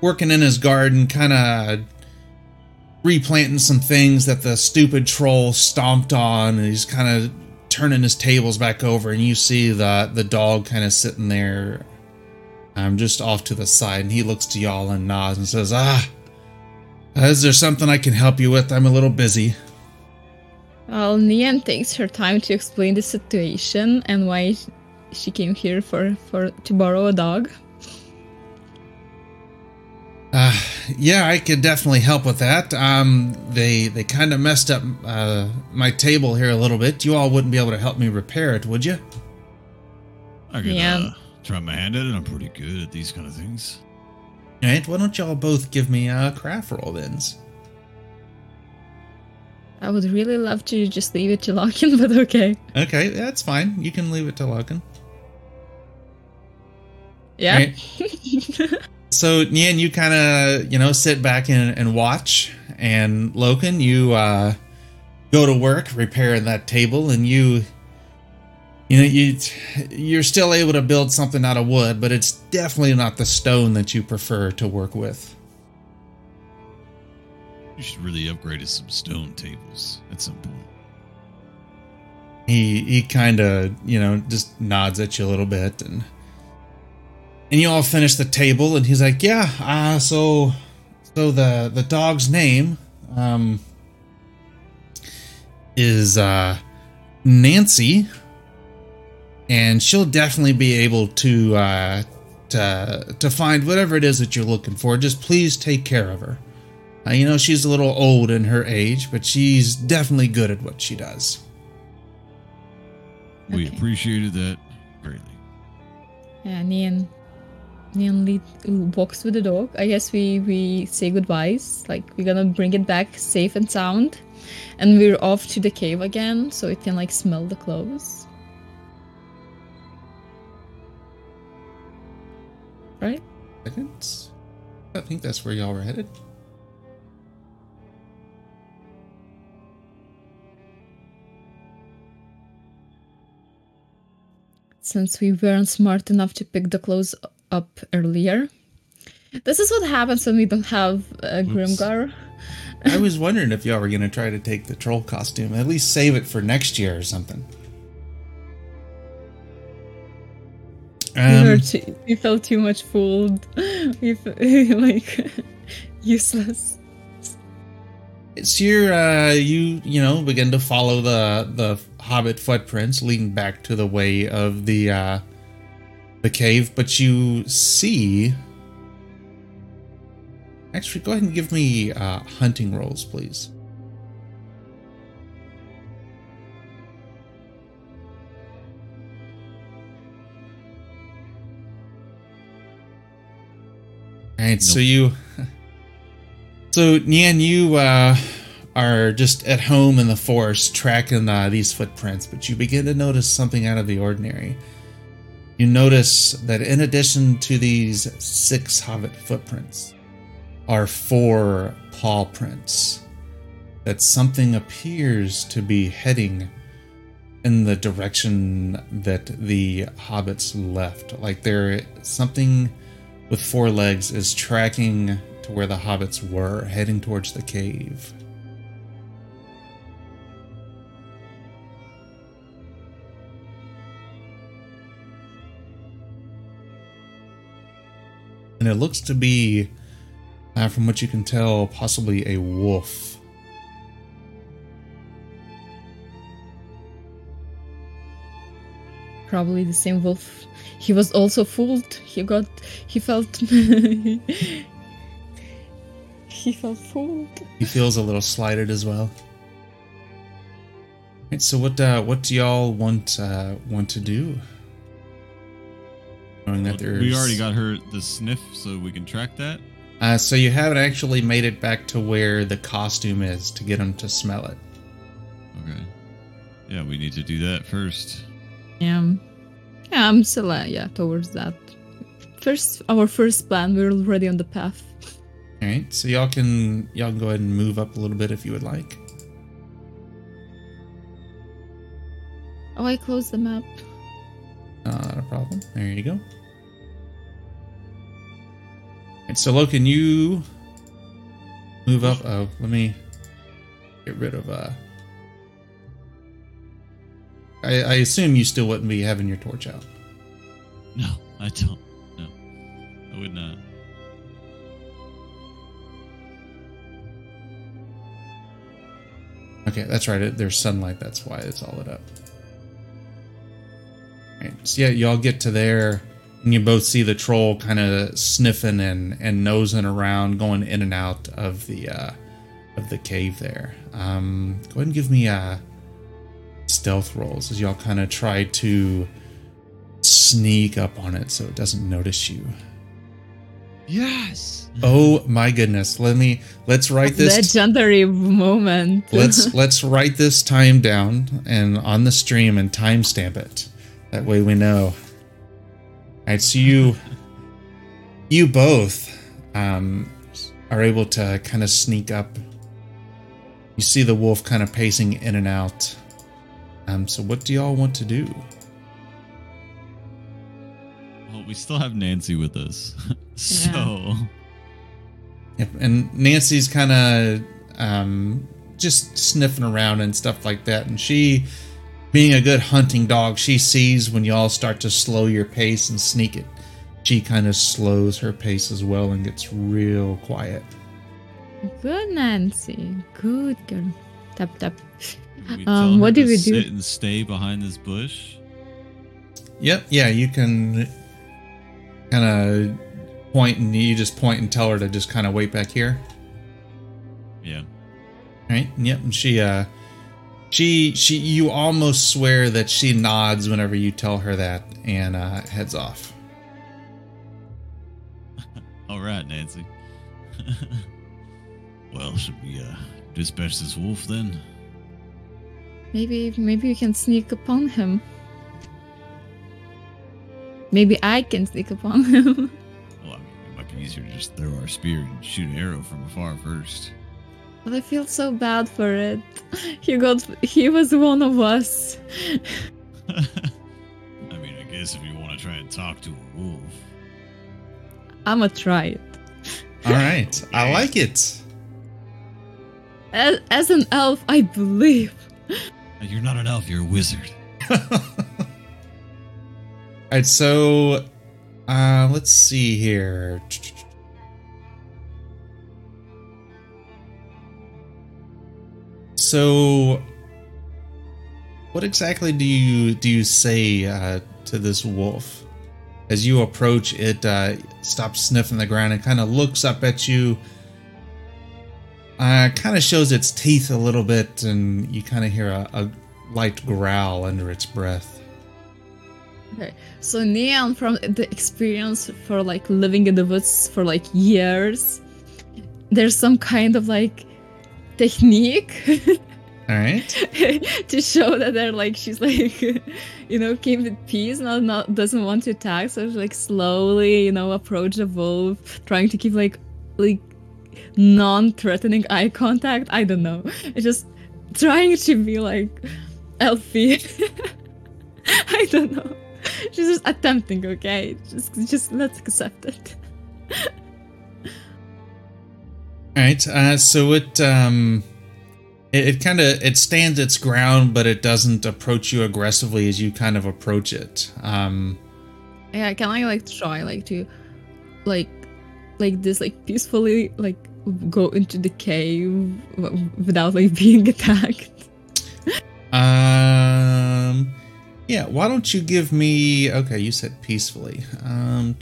working in his garden, kind of replanting some things that the stupid troll stomped on, and he's kind of turning his tables back over, and you see the the dog kind of sitting there, um, just off to the side, and he looks to y'all and nods and says, "Ah." Is there something I can help you with? I'm a little busy. Well, Nian takes her time to explain the situation and why she came here for, for to borrow a dog. Uh, yeah, I could definitely help with that. Um, they they kind of messed up uh, my table here a little bit. You all wouldn't be able to help me repair it, would you? I could Yeah. uh, try my hand at it. I'm pretty good at these kind of things. All right. Why don't y'all both give me a craft roll thens? I would really love to just leave it to Lokin, but okay. Okay, that's fine. You can leave it to Logan. Yeah. Right. So Nian, you kind of you know sit back and, and watch, and Logan, you uh, go to work repairing that table, and you you know you you're still able to build something out of wood, but it's definitely not the stone that you prefer to work with. You should really upgrade to some stone tables at some point. He he kind of you know just nods at you a little bit, and and you all finish the table, and he's like, yeah, uh, so so the the dog's name um is uh Nancy and she'll definitely be able to uh to to find whatever it is that you're looking for just please take care of her uh, you know she's a little old in her age but she's definitely good at what she does We Okay. appreciated that greatly. Yeah, Nian. Nian lead, walks with the dog. I guess we we say goodbyes. Like we're gonna bring it back safe and sound, and we're off to the cave again, so it can like smell the clothes. Right? seconds i think that's where y'all were headed Since we weren't smart enough to pick the clothes up earlier. This is what happens when we don't have a Grimgar. i was wondering if y'all were gonna try to take the troll costume at least save it for next year or something um, too, we felt too much fooled. We like useless. it's your uh you you know begin to follow the the hobbit footprints leading back to the way of the uh the cave but you see actually go ahead and give me uh hunting rolls please right, so you, so Nian, you uh, are just at home in the forest tracking uh, these footprints, but you begin to notice something out of the ordinary. You notice that in addition to these six hobbit footprints, are four paw prints. That something appears to be heading in the direction that the hobbits left. Like there, something with four legs is tracking to where the hobbits were, heading towards the cave. And it looks to be, uh, from what you can tell, possibly a wolf. Probably the same wolf. He was also fooled. He got. He felt. he felt fooled. He feels a little slighted as well. Right, so what uh, what do y'all want uh, want to do? Knowing that Well, there's we already got her the sniff, so we can track that. Uh, so you haven't actually made it back to where the costume is to get him to smell it. Okay. Yeah, we need to do that first. Yeah. Yeah, I'm still uh, yeah towards that. First, our first plan. We're already on the path. All right, so y'all can y'all can go ahead and move up a little bit if you would like. Oh, I closed the map. Not a problem. There you go. And so, Logan, you move up. Oh, let me get rid of. uh I, I assume you still wouldn't be having your torch out. No, I don't. No, I would not. Okay, that's right. it- There's sunlight. That's why it's all lit up. Right. So yeah, y'all get to there, and you both see the troll kind of sniffing and and nosing around, going in and out of the uh, of the cave there. Um, go ahead and give me uh, stealth rolls as y'all kind of try to sneak up on it so it doesn't notice you. Yes. Oh my goodness! Let me let's write this. Legendary moment. let's let's write this time down and on the stream and timestamp it. That way we know. All right, so you you both um, are able to kind of sneak up. You see the wolf kind of pacing in and out. Um, so what do y'all want to do? Well, we still have Nancy with us, so Yep, and Nancy's kind of um, just sniffing around and stuff like that. And she, being a good hunting dog, she sees when y'all start to slow your pace and sneak it. She kind of slows her pace as well and gets real quiet. Good, Nancy. Good girl. Tap tap. We Um, her what do to we do? Sit and stay behind this bush. Yep, yeah, you can kind of point and you just point and tell her to just kind of wait back here. Yeah. Right? Yep. And she uh she she you almost swear that she nods whenever you tell her that and uh heads off. All right, Nancy. well, should we uh, dispatch this wolf then? Maybe maybe you can sneak upon him. Maybe I can sneak upon him. Well, I mean, it might be easier to just throw our spear and shoot an arrow from afar first. but I feel so bad for it. He got he was one of us. I mean, I guess if you want to try and talk to a wolf. I'ma try it. All right. I like it. As, as an elf, I believe. You're not an elf, you're a wizard. All right, so uh let's see here. So what exactly do you do you say uh, to this wolf? As you approach, it uh, stops sniffing the ground and kind of looks up at you. Uh, kind of shows its teeth a little bit, and you kind of hear a, a light growl under its breath. Okay, so Neon, from the experience for like living in the woods for like years, there's some kind of like technique All right. to show that they're like she's like you know keep at peace not not doesn't want to attack so she like slowly you know approach the wolf trying to keep like like non-threatening eye contact? I don't know. It's just trying to be like elfie i don't know. She's just attempting okay? Just just let's accept it. All right. Uh, so it um, it, it kind of it stands its ground, but it doesn't approach you aggressively as you kind of approach it. Um, yeah can i like try like to like like this like peacefully like go into the cave without like being attacked um, yeah. Why don't you give me? Okay, you said peacefully. Um,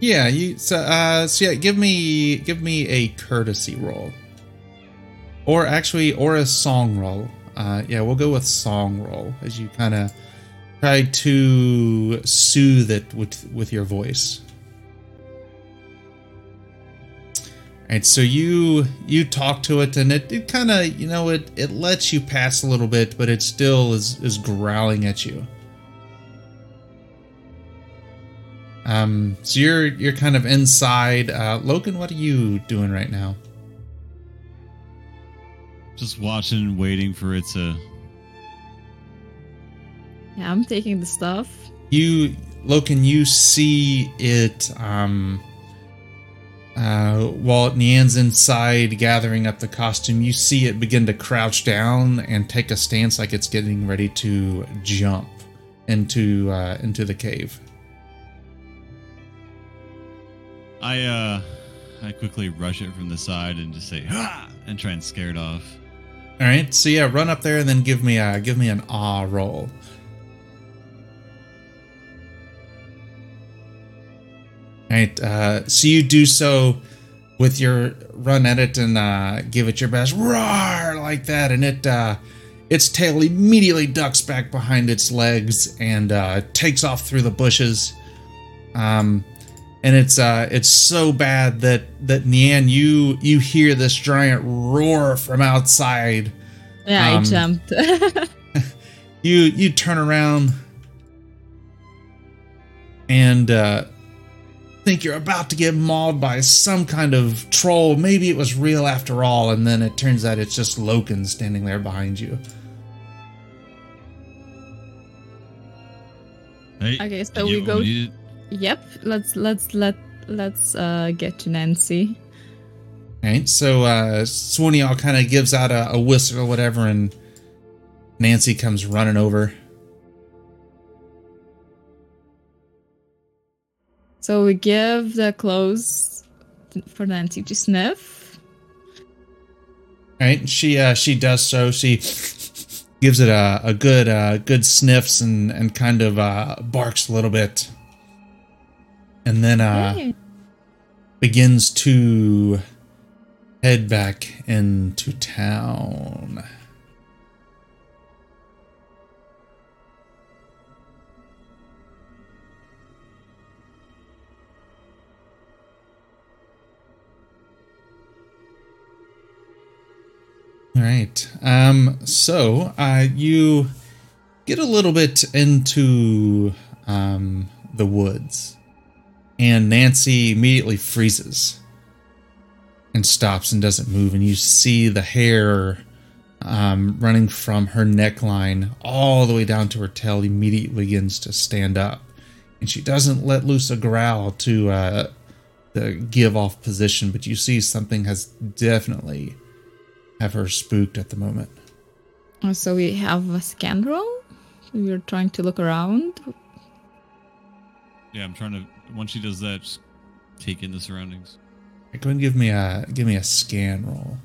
yeah. You so uh, so yeah. Give me give me a courtesy roll, or actually, or a song roll. Uh, yeah, we'll go with song roll as you kind of try to soothe it with with your voice. Right, so you you talk to it and it, it kind of you know it it lets you pass a little bit, but it still is is growling at you. Um, so you're you're kind of inside. Uh, Logan, what are you doing right now? Just watching, and waiting for it to. yeah i'm taking the stuff you Loken, you see it um uh while Nian's inside gathering up the costume, you see it begin to crouch down and take a stance like it's getting ready to jump into uh into the cave. I uh, I quickly rush it from the side and just say ha and try and scare it off. Alright, so yeah, run up there and then give me a give me an awe roll. Alright, uh so you do so with your run at it and uh give it your best roar like that and it uh its tail immediately ducks back behind its legs and uh takes off through the bushes. Um and it's uh it's so bad that that Nian you you hear this giant roar from outside. Yeah i Um, jumped. you you turn around. And uh think you're about to get mauled by some kind of troll. Maybe it was real after all and then it turns out it's just Loken standing there behind you. Hey, Okay, so we go- what we needed? Yep let's let's let let's uh get to nancy. Right so uh all kind of gives out a, a whistle or whatever and Nancy comes running over. So we give the clothes for nancy to sniff. Right she uh she does so. She gives it a, a good uh good sniffs and and kind of uh barks a little bit and then uh Yay. begins to head back into town All right. Um, so uh, you get a little bit into um, the woods, and Nancy immediately freezes and stops and doesn't move, and you see the hair um, running from her neckline all the way down to her tail immediately begins to stand up, and she doesn't let loose a growl to uh, to give off position, but you see something has definitely have her spooked at the moment. Uh, so we have a scan roll we're trying to look around Yeah, I'm trying to. Once she does that, just take in the surroundings. Go ahead and give me a give me a scan roll.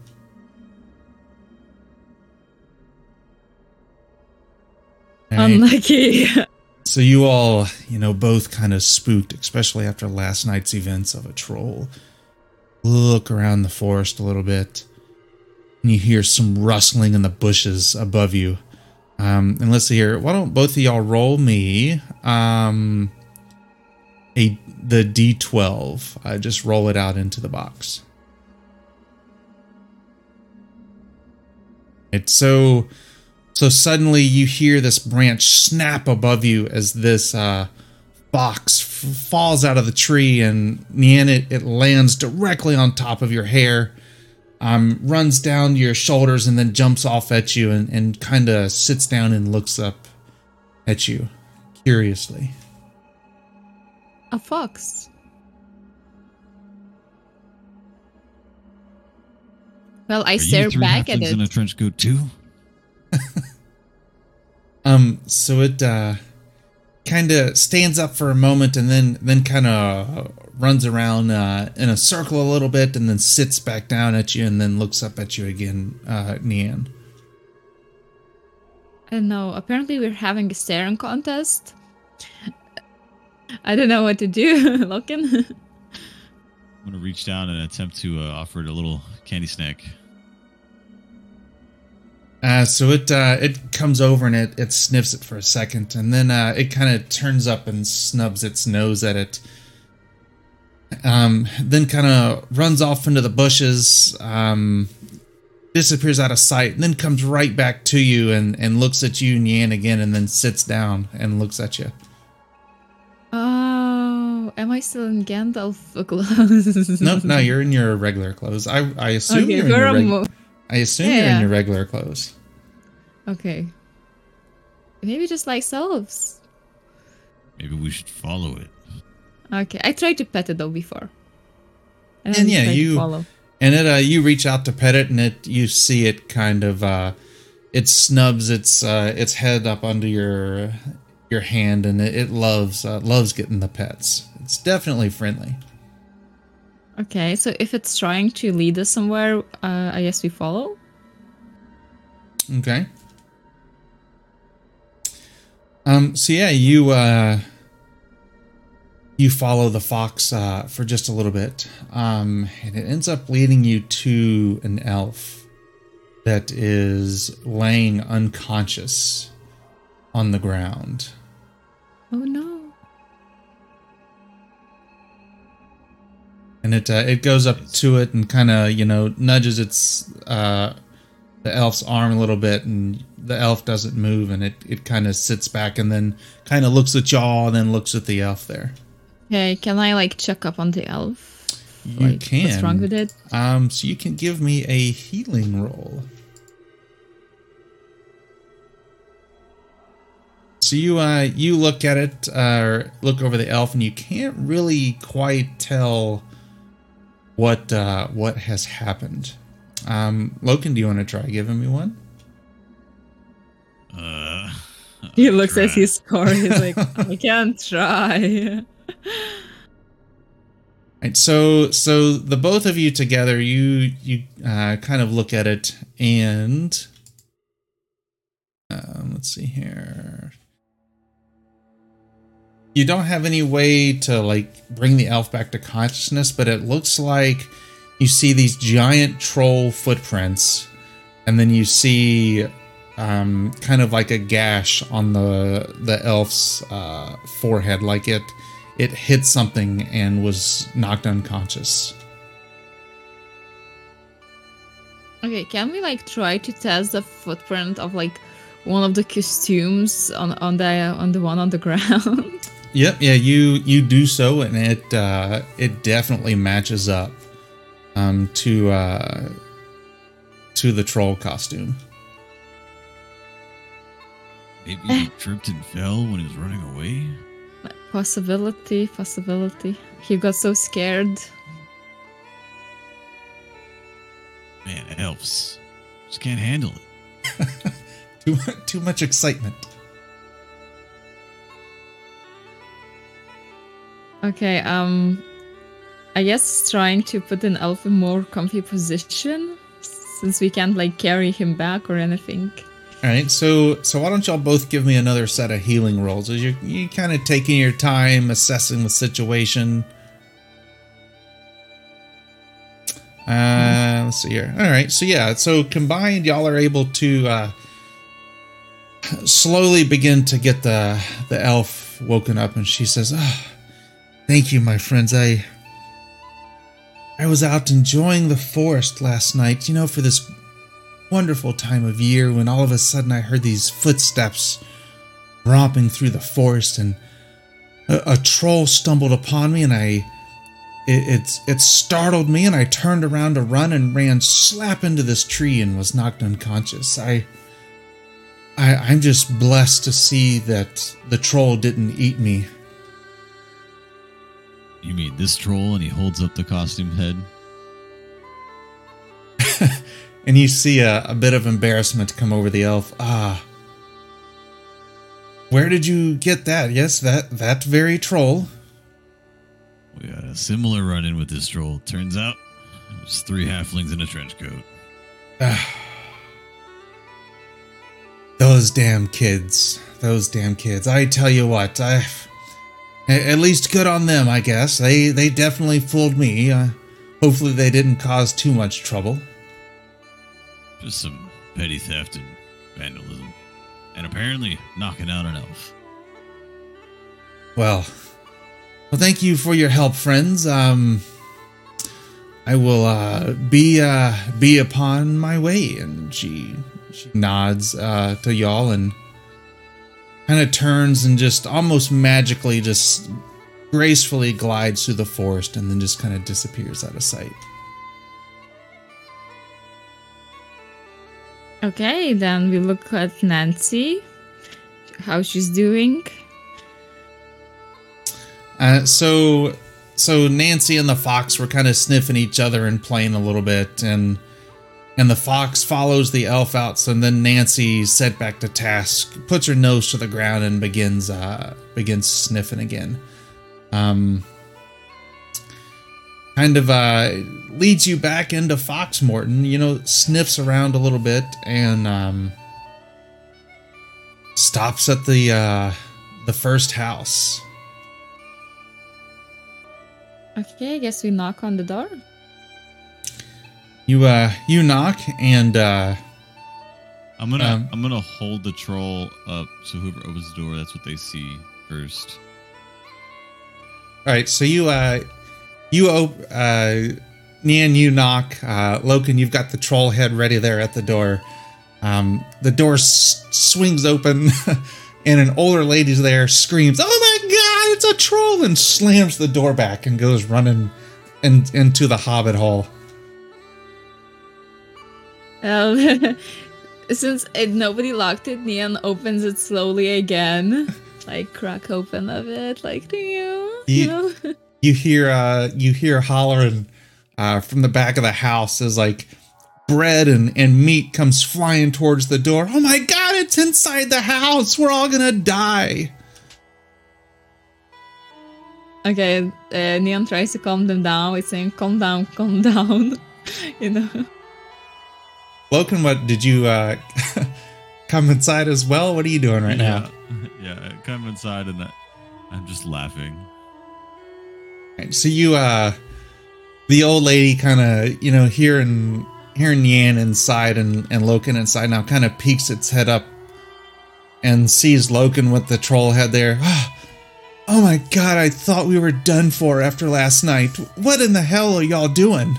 All right. unlucky So you all, you know, both kind of spooked, especially after last night's events of a troll. look around the forest a little bit, and you hear some rustling in the bushes above you. Um, and let's see here. Why don't both of y'all roll me um, a the d12? I just roll it out into the box. It's so so suddenly you hear this branch snap above you as this uh, box f- falls out of the tree, and Nian, it, it lands directly on top of your hair, um, runs down your shoulders, and then jumps off at you and, and kind of sits down and looks up at you curiously. A fox. Well, I Are you stare three back at halflings in a trench coat too? Um, so it uh, kind of stands up for a moment and then then kind of runs around uh, in a circle a little bit and then sits back down at you and then looks up at you again, uh, Nian. I don't know. Apparently, we're having a staring contest. I don't know what to do, Loken. I'm gonna reach down and attempt to uh, offer it a little candy snack. Uh, so it uh, it comes over and it, it sniffs it for a second, and then uh, it kind of turns up and snubs its nose at it. Um, then kind of runs off into the bushes, um, disappears out of sight, and then comes right back to you and, and looks at you, Nyan, again, and then sits down and looks at you. Oh, am I still in Gandalf clothes? No, no, you're in your regular clothes. I I assume Okay, you're in your a reg- mo- I assume you're in your regular clothes. Okay. Maybe just like selves. Maybe we should follow it. Okay, I tried to pet it though before. And then yeah, you- follow. and it uh, you reach out to pet it and it you see it kind of uh it snubs its uh its head up under your your hand and it, it loves uh, loves getting the pets. It's definitely friendly. Okay, so if it's trying to lead us somewhere, uh, I guess we follow. okay. Um so yeah you uh you follow the fox uh for just a little bit um and it ends up leading you to an elf that is laying unconscious on the ground Oh no. and it uh, it goes up to it and kind of you know nudges its uh, the elf's arm a little bit, and the elf doesn't move, and it it kind of sits back and then kind of looks at y'all, and then looks at the elf there. Okay, can I like check up on the elf? You Like, can. What's wrong with it? Um, so you can give me a healing roll. So you uh you look at it, uh, look over the elf, and you can't really quite tell what uh what has happened. Um, Loken, do you want to try giving me one? Uh, He looks at try. his score. He's like, I can't try. Right, so so the both of you together, you you uh, kind of look at it, and um, let's see here. You don't have any way to like bring the elf back to consciousness, but it looks like you see these giant troll footprints, and then you see um, kind of like a gash on the the elf's uh, forehead, like it it hit something and was knocked unconscious. Okay, can we like try to test the footprint of like one of the costumes on on the on the one on the ground? Yep, yeah, you you do so, and it uh, it definitely matches up um, to uh, to the troll costume. maybe he tripped and fell when he was running away. possibility, possibility. He got so scared. Man, elves just can't handle it. Too too much excitement. Okay, um I guess trying to put an elf in more comfy position since we can't like carry him back or anything. All right, so so why don't y'all both give me another set of healing rolls as you're you kind of taking your time assessing the situation. Uh, let's see here. All right, so yeah, so combined, y'all are able to uh, slowly begin to get the the elf woken up, and she says, oh, "Thank you, my friends. I I was out enjoying the forest last night. You know, for this wonderful time of year, when all of a sudden I heard these footsteps romping through the forest, and a, a troll stumbled upon me, and I." It, it, it startled me, and I turned around to run and ran slap into this tree and was knocked unconscious. I I, I'm just blessed to see that the troll didn't eat me. You mean this troll? And he holds up the costume head. and you see a, a bit of embarrassment come over the elf. Ah. Where did you get that? Yes, that that very troll. We had a similar run in with this troll. Turns out it was three halflings in a trench coat. Ah. Those damn kids. Those damn kids. I tell you what, I at least good on them, I guess. They they definitely fooled me. Uh, hopefully they didn't cause too much trouble. Just some petty theft and vandalism. And apparently knocking out an elf. Well, well thank you for your help, friends. Um I will uh be uh be upon my way and she she nods uh, to y'all and kind of turns and just almost magically just gracefully glides through the forest and then just kind of disappears out of sight. Okay, then we look at Nancy, how she's doing. Uh, so, so Nancy and the fox were kind of sniffing each other and playing a little bit, and and the fox follows the elf out. So then Nancy, set back to task, puts her nose to the ground and begins uh, begins sniffing again. Um, kind of uh, leads you back into Frogmorton. You know, sniffs around a little bit and um, stops at the uh, the first house. Okay, I guess we knock on the door. You uh you knock and uh I'm gonna um, I'm gonna hold the troll up so whoever opens the door, that's what they see first. Alright, so you uh you op uh Nian, you knock. Uh Loken, you've got the troll head ready there at the door. Um the door s- swings open and an older lady's there screams, Oh my god, it's a troll and slams the door back and goes running in, into the hobbit hole. Um, since it, nobody locked it, Neon opens it slowly again, like crack open of it, like you, you, know. you hear uh, you hear hollering uh, from the back of the house as like bread and, and meat comes flying towards the door. Oh my god, it's inside the house. We're all gonna die. Okay, uh, Nian tries to calm them down. It's saying, "Calm down, calm down," you know. Loken, what did you uh, come inside as well? What are you doing right yeah. now? Yeah, I come inside and I'm just laughing. Right, so you, uh, the old lady, kind of, you know, hearing hearing Yan inside and and Loken inside now, kind of peeks its head up and sees Loken with the troll head there. Oh my god! I thought we were done for after last night. What in the hell are y'all doing?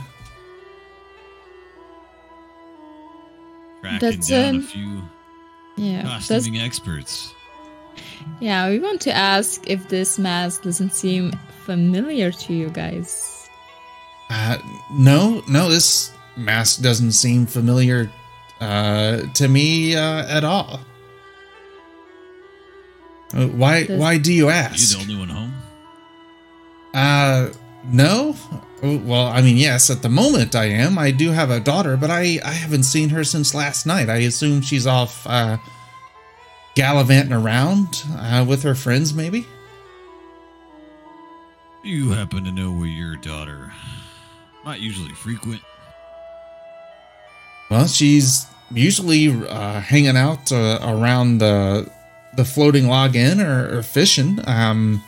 Tracking that's, down um, a few yeah, costuming experts. Yeah, we want to ask if this mask doesn't seem familiar to you guys. Uh, no, no, this mask doesn't seem familiar uh, to me uh, at all. Uh, why? Does, why do you ask? Are you the only one home? Uh, no. Well, I mean, yes, at the moment I am. I do have a daughter, but I, I haven't seen her since last night. I assume she's off uh, gallivanting around uh, with her friends, maybe? You happen to know where your daughter not usually frequent? Well, she's usually uh, hanging out uh, around the the Floating Log Inn or, or fishing. Um,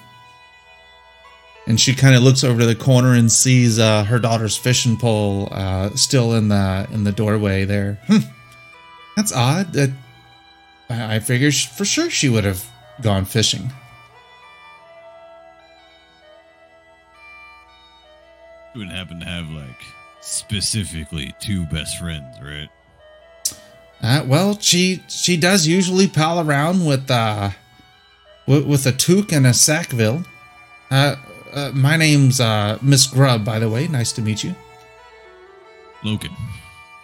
and she kind of looks over to the corner and sees uh, her daughter's fishing pole uh, still in the in the doorway there. Hmm. That's odd. That I, I figured sh- for sure she would have gone fishing. You wouldn't happen to have like specifically two best friends, right? Uh, well, she she does usually pal around with uh with, with a Took and a Sackville. Uh, uh, my name's uh Miss Grubb, by the way. Nice to meet you. Logan.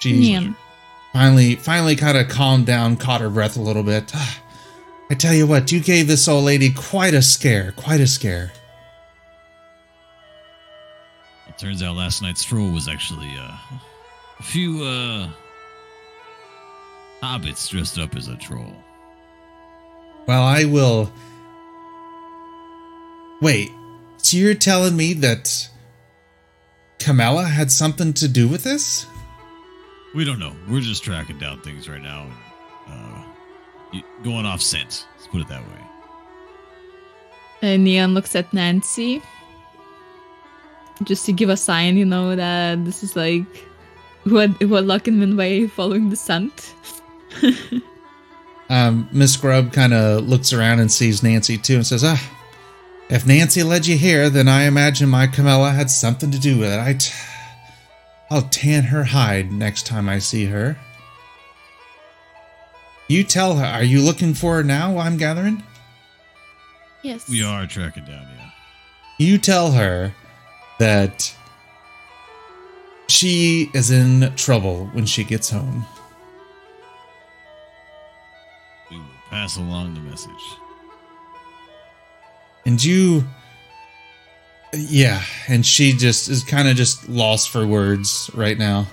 She Niam. finally finally kind of calmed down, caught her breath a little bit. I tell you what, you gave this old lady quite a scare, quite a scare. It turns out last night's troll was actually uh, a few uh, hobbits dressed up as a troll. Well, I will. Wait, so you're telling me that Camilla had something to do with this? We don't know. We're just tracking down things right now and uh, going off scent. Let's put it that way. And Neon looks at Nancy. Just to give a sign, you know, that this is like what what Luckenman way following the scent. Um, Miss Grubb kind of looks around and sees Nancy too and says, Ah, if Nancy led you here, then I imagine my Camilla had something to do with it. I t- I'll tan her hide next time I see her. You tell her, are you looking for her now, while I'm gathering? Yes. We are tracking down, yeah. You tell her that she is in trouble when she gets home. We will pass along the message. And you. Yeah, and she just is kind of just lost for words right now.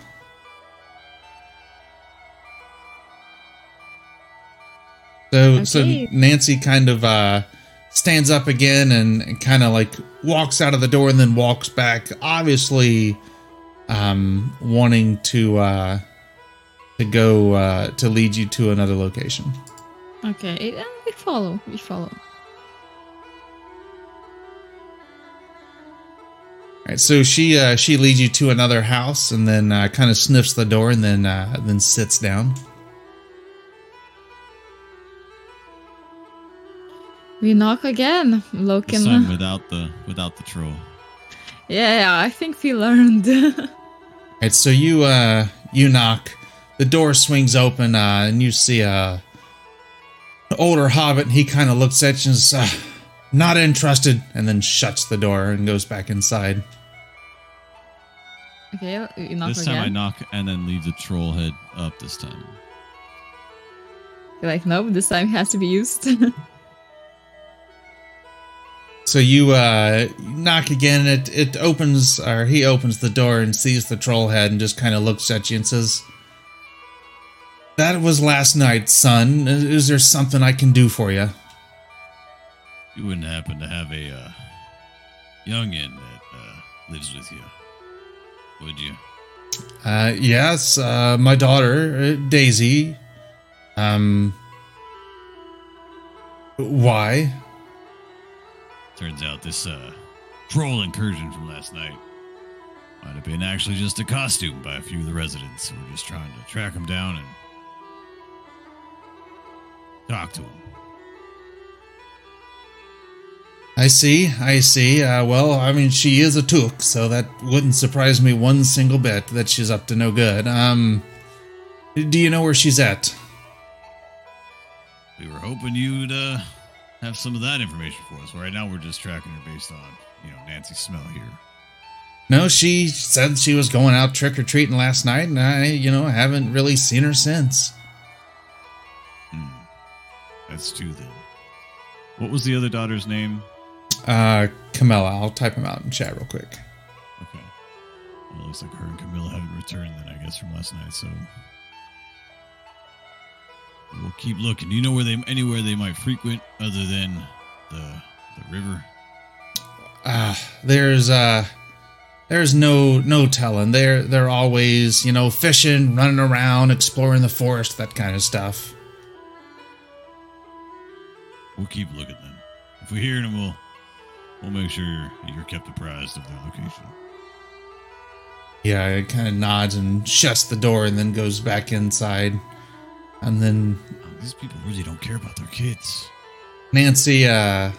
So, so Nancy kind of uh, stands up again and, and kind of like walks out of the door and then walks back, obviously um, wanting to uh, to go uh, to lead you to another location. Okay, and we follow. We follow. Right, so she uh, she leads you to another house and then uh, kind of sniffs the door and then uh, then sits down. We knock again, This time Loken. without the without the troll. Yeah, yeah, I think we learned. All right, so you uh you knock, the door swings open uh, and you see a older hobbit. And he kind of looks at you and says, uh, "Not interested," and then shuts the door and goes back inside. Okay, we knock This time again. I knock and then leave the troll head up this time. You're like, nope, this time has to be used. So you uh knock again. It it opens or he opens the door and sees the troll head and just kind of looks at you and says, "That was last night, son. Is is there something I can do for you?" You wouldn't happen to have a uh, youngin that uh, lives with you, would you? Uh, yes, uh, my daughter uh, Daisy. Um, why? Turns out this uh, troll incursion from last night might have been actually just a costume by a few of the residents. We're just trying to track him down and talk to him. I see, I see. Uh, well, I mean, she is a Took, so that wouldn't surprise me one single bit that she's up to no good. Um, do you know where she's at? We were hoping you'd uh, have some of that information for us. Right now, we're just tracking her based on you know Nancy's smell here. No, she said she was going out trick or treating last night, and I, you know, haven't really seen her since. Hmm. That's two then. What was the other daughter's name? Uh, Camilla, I'll type him out in chat real quick. Okay. Well, it looks like her and Camilla haven't returned then, I guess, from last night. So we'll keep looking. Do you know where they anywhere they might frequent other than the the river? uh there's uh there's no no telling they're they're always you know fishing running around exploring the forest that kind of stuff We'll keep looking then. If we hear them, we'll We'll make sure you're kept apprised of their location. Yeah, it kind of nods and shuts the door and then goes back inside. And then Oh, these people really don't care about their kids. Nancy uh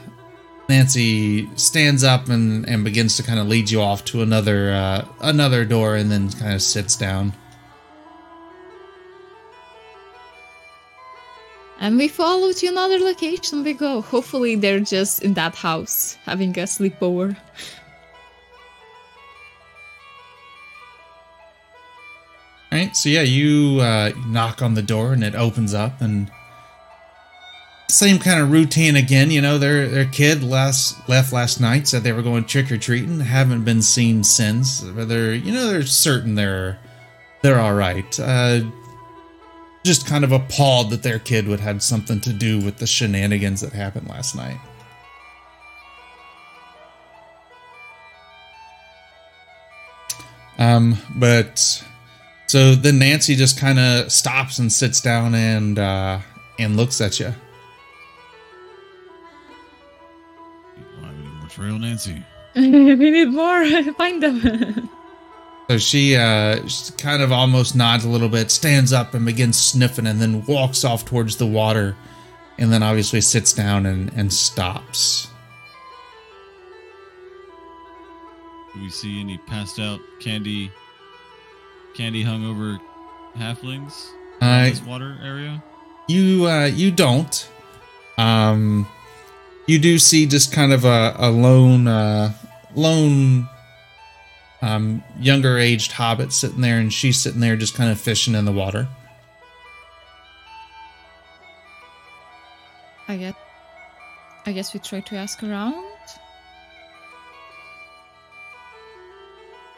Nancy stands up and, and begins to kind of lead you off to another uh, another door and then kind of sits down. And we follow to another location. We go. Hopefully, they're just in that house having a sleepover. Right? So yeah, you uh, knock on the door and it opens up and same kind of routine again. You know, their their kid last left last night said they were going trick or treating. Haven't been seen since. But they're you know they're certain they're they're all right. Uh, just kind of appalled that their kid would have something to do with the shenanigans that happened last night. Um, but so then Nancy just kind of stops and sits down and uh, and looks at you. Why we need more trail, Nancy? we need more. Find them. So she uh, she kind of almost nods a little bit, stands up and begins sniffing, and then walks off towards the water, and then obviously sits down and and stops. Do we see any passed out candy, candy hung over halflings in Uh, this water area? you uh, you don't. Um, you do see just kind of a, a lone uh, lone um, younger aged hobbit sitting there, and she's sitting there just kind of fishing in the water. I guess. I guess we try to ask around.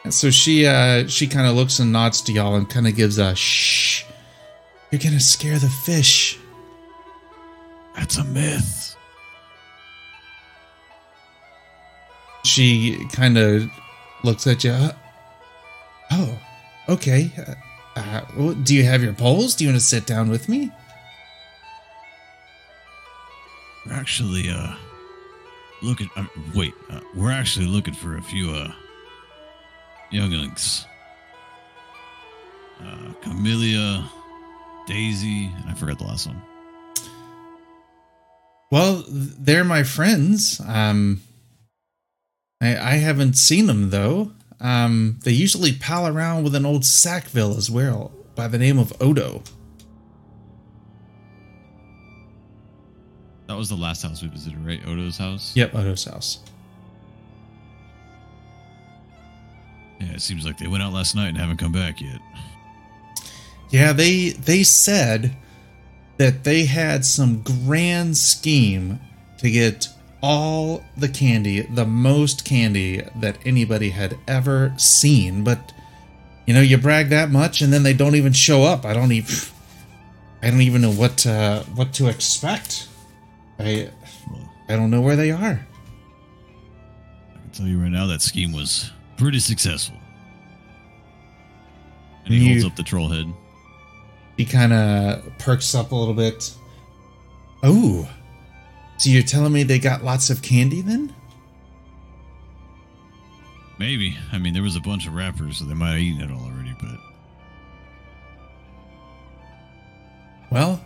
And so she uh, she kind of looks and nods to y'all and kind of gives a shh. You're gonna scare the fish. That's a myth. She kind of looks at you. uh, Oh, okay. Uh, uh, do you have your poles? Do you want to sit down with me? We're actually uh looking. Uh, wait, uh, we're actually looking for a few uh younglings. Uh, Camellia, Daisy, and I forgot the last one. Well, they're my friends. Um, I, I haven't seen them though. Um, they usually pal around with an old Sackville as well, by the name of Odo. That was the last house we visited, right? Odo's house. Yep, Odo's house. Yeah, it seems like they went out last night and haven't come back yet. Yeah, they they said that they had some grand scheme to get all the candy, the most candy that anybody had ever seen, but you know, you brag that much and then they don't even show up. I don't even I don't even know what uh, what to expect. I, I don't know where they are. I can tell you right now that scheme was pretty successful. And he You- holds up the troll head. He kind of perks up a little bit. Oh, so you're telling me they got lots of candy then? Maybe. I mean, there was a bunch of wrappers, so they might have eaten it all already, but Well,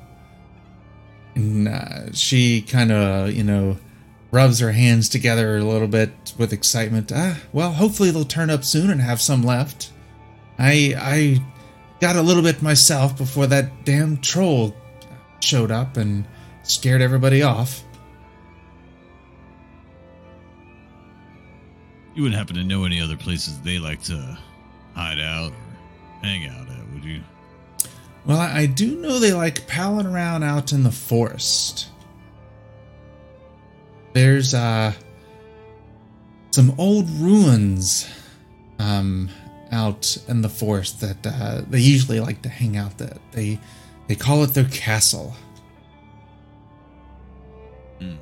uh, she kind of, you know, rubs her hands together a little bit with excitement. Ah, well, hopefully they'll turn up soon and have some left. I I got a little bit myself before that damn troll showed up and scared everybody off. You wouldn't happen to know any other places they like to hide out or hang out at, would you? Well, I, do know they like palling around out in the forest. There's uh some old ruins um out in the forest that uh, they usually like to hang out that they they call it their castle. Can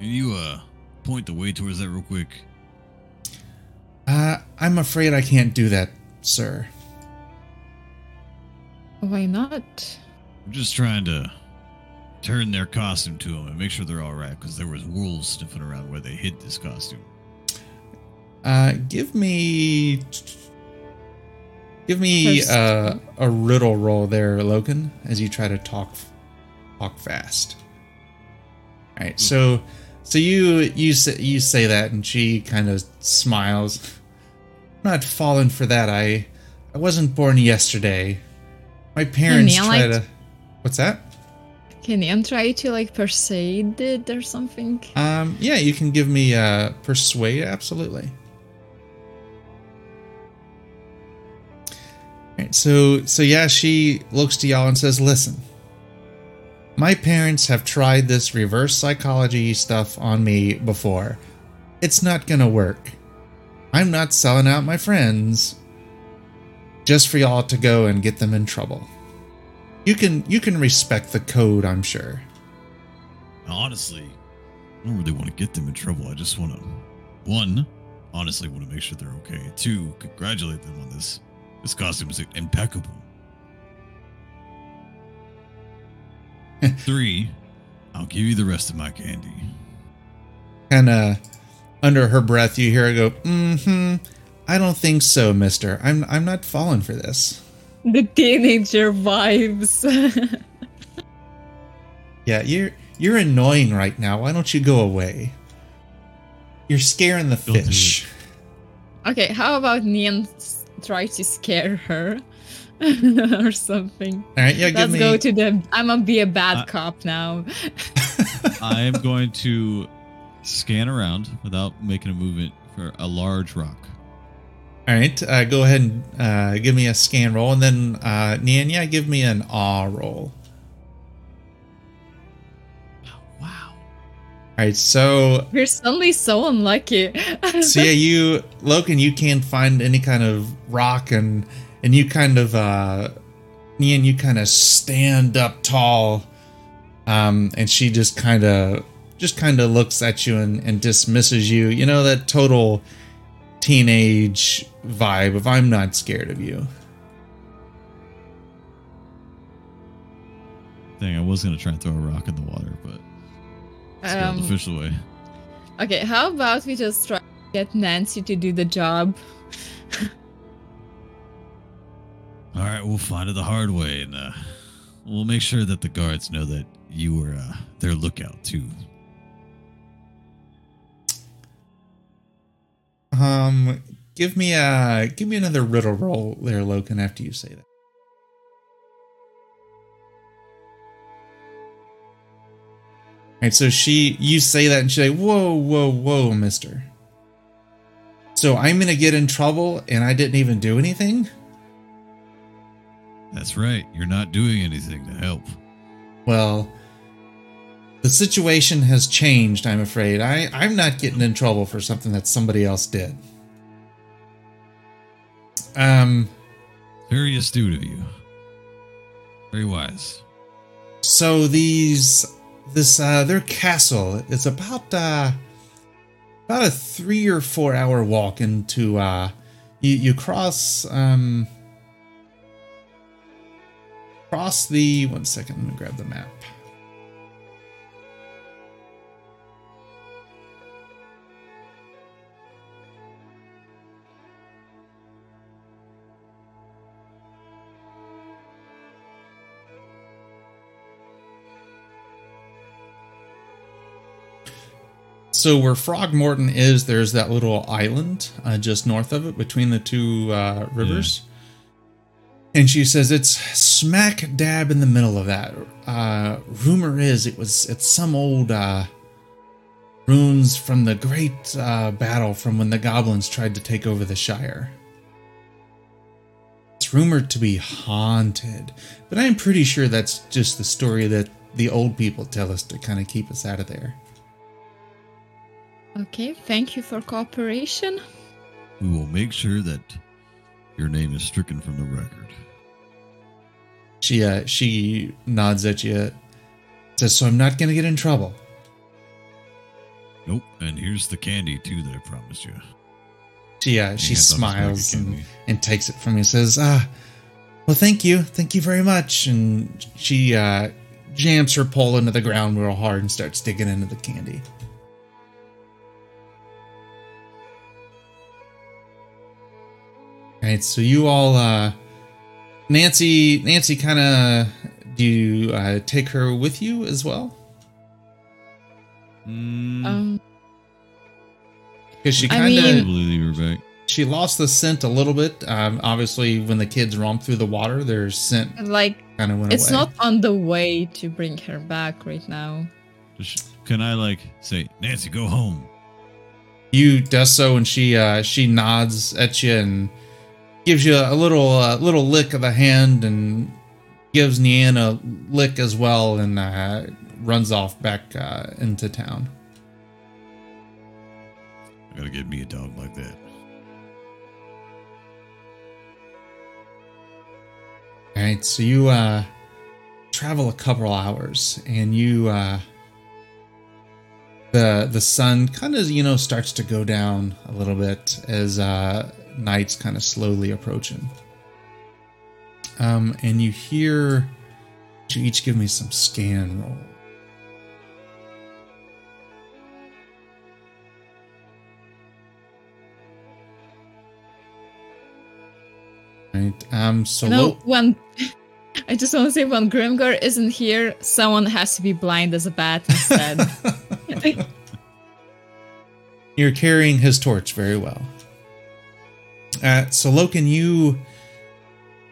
you uh point the way towards that real quick? Uh I'm afraid I can't do that, sir. Why not? I'm just trying to turn their costume to them and make sure they're all right because there was wolves sniffing around where they hid this costume. Uh, give me, give me First- uh, a riddle roll there, Logan, as you try to talk, talk fast. All right, so, so you you say you say that, and she kind of smiles. I'm not falling for that. I, I wasn't born yesterday. My parents try light? to. What's that? Can Ian try to like persuade it or something? Um, yeah, you can give me uh, persuade. Absolutely. Right, so so yeah, she looks to y'all and says, "Listen, my parents have tried this reverse psychology stuff on me before. It's not gonna work. I'm not selling out my friends just for y'all to go and get them in trouble. You can you can respect the code, I'm sure." Honestly, I don't really want to get them in trouble. I just want to, one, honestly want to make sure they're okay. Two, congratulate them on this. This costume is impeccable. Three, I'll give you the rest of my candy. kind of under her breath you hear her go mm-hmm i don't think so mister. I'm i'm not falling for this. The teenager vibes. yeah you're you're annoying right now. Why don't you go away? You're scaring the fish. Okay, how about Nian try to scare her or something? all right yeah give Let's me go to the. I'm gonna be a bad Uh, cop now. I am going to scan around without making a movement for a large rock. all right uh, go ahead and uh, give me a scan roll and then uh Nian, give me an awe roll Wow. all right so you're suddenly so unlucky. so yeah, you Logan, you can't find any kind of rock and and you kind of uh Nian, you kind of stand up tall. Um and she just kind of just kind of looks at you and, and dismisses you. You know that total teenage vibe of I'm not scared of you. Thing I was gonna try and throw a rock in the water, but it's um, the official way. okay, how about we just try to get Nancy to do the job? All right, we'll find it the hard way, and uh, we'll make sure that the guards know that you were uh, their lookout too. Um give me a give me another riddle roll there, Logan, after you say that. Right, so she, you say that, and she's like, "Whoa, whoa, whoa, Mister." So I'm gonna get in trouble, and I didn't even do anything. That's right. You're not doing anything to help. Well, the situation has changed. I'm afraid. I I'm not getting in trouble for something that somebody else did. Um. Very astute of you. Very wise. So these this uh their castle is about uh about a three or four hour walk into uh you, you cross um cross the one second let me grab the map So where Frogmorton is, there's that little island uh, just north of it between the two uh, rivers. And she says it's smack dab in the middle of that. Uh, rumor is it was it's some old uh, ruins from the great uh, battle from when the goblins tried to take over the Shire. It's rumored to be haunted, but I'm pretty sure that's just the story that the old people tell us to kind of keep us out of there. Okay, thank you for cooperation. We will make sure that your name is stricken from the record. She uh, she nods at you, says, "So I'm not gonna get in trouble." Nope. And here's the candy too that I promised you. She uh, she Hands on his bag of smiles and, and takes it from you. Says, "Ah, well, thank you, thank you very much." And she uh, jams her pole into the ground real hard and starts digging into the candy. All right, so you all, uh, Nancy, Nancy, kind of, do you uh, take her with you as well? Mm, Um, Because she kind of I mean- probably leave her back. she lost the scent a little bit. Um, obviously, when the kids romp through the water, their scent like kind of went it's away. not on the way to bring her back right now. Can I like say, Nancy, go home? you does so, and she uh, she nods at you and gives you a little uh, little lick of the hand, and gives Nian a lick as well, and uh, runs off back uh, into town. I gotta get me a dog like that. All right, so you uh, travel a couple hours, and you uh, the the sun kind of you know starts to go down a little bit as uh, night's kind of slowly approaching. Um, and you hear. You each give me some scan roll. Right. Um. So no, when I just want to say when Grimgar isn't here, someone has to be blind as a bat instead. You're carrying his torch very well. Uh, so Loken, you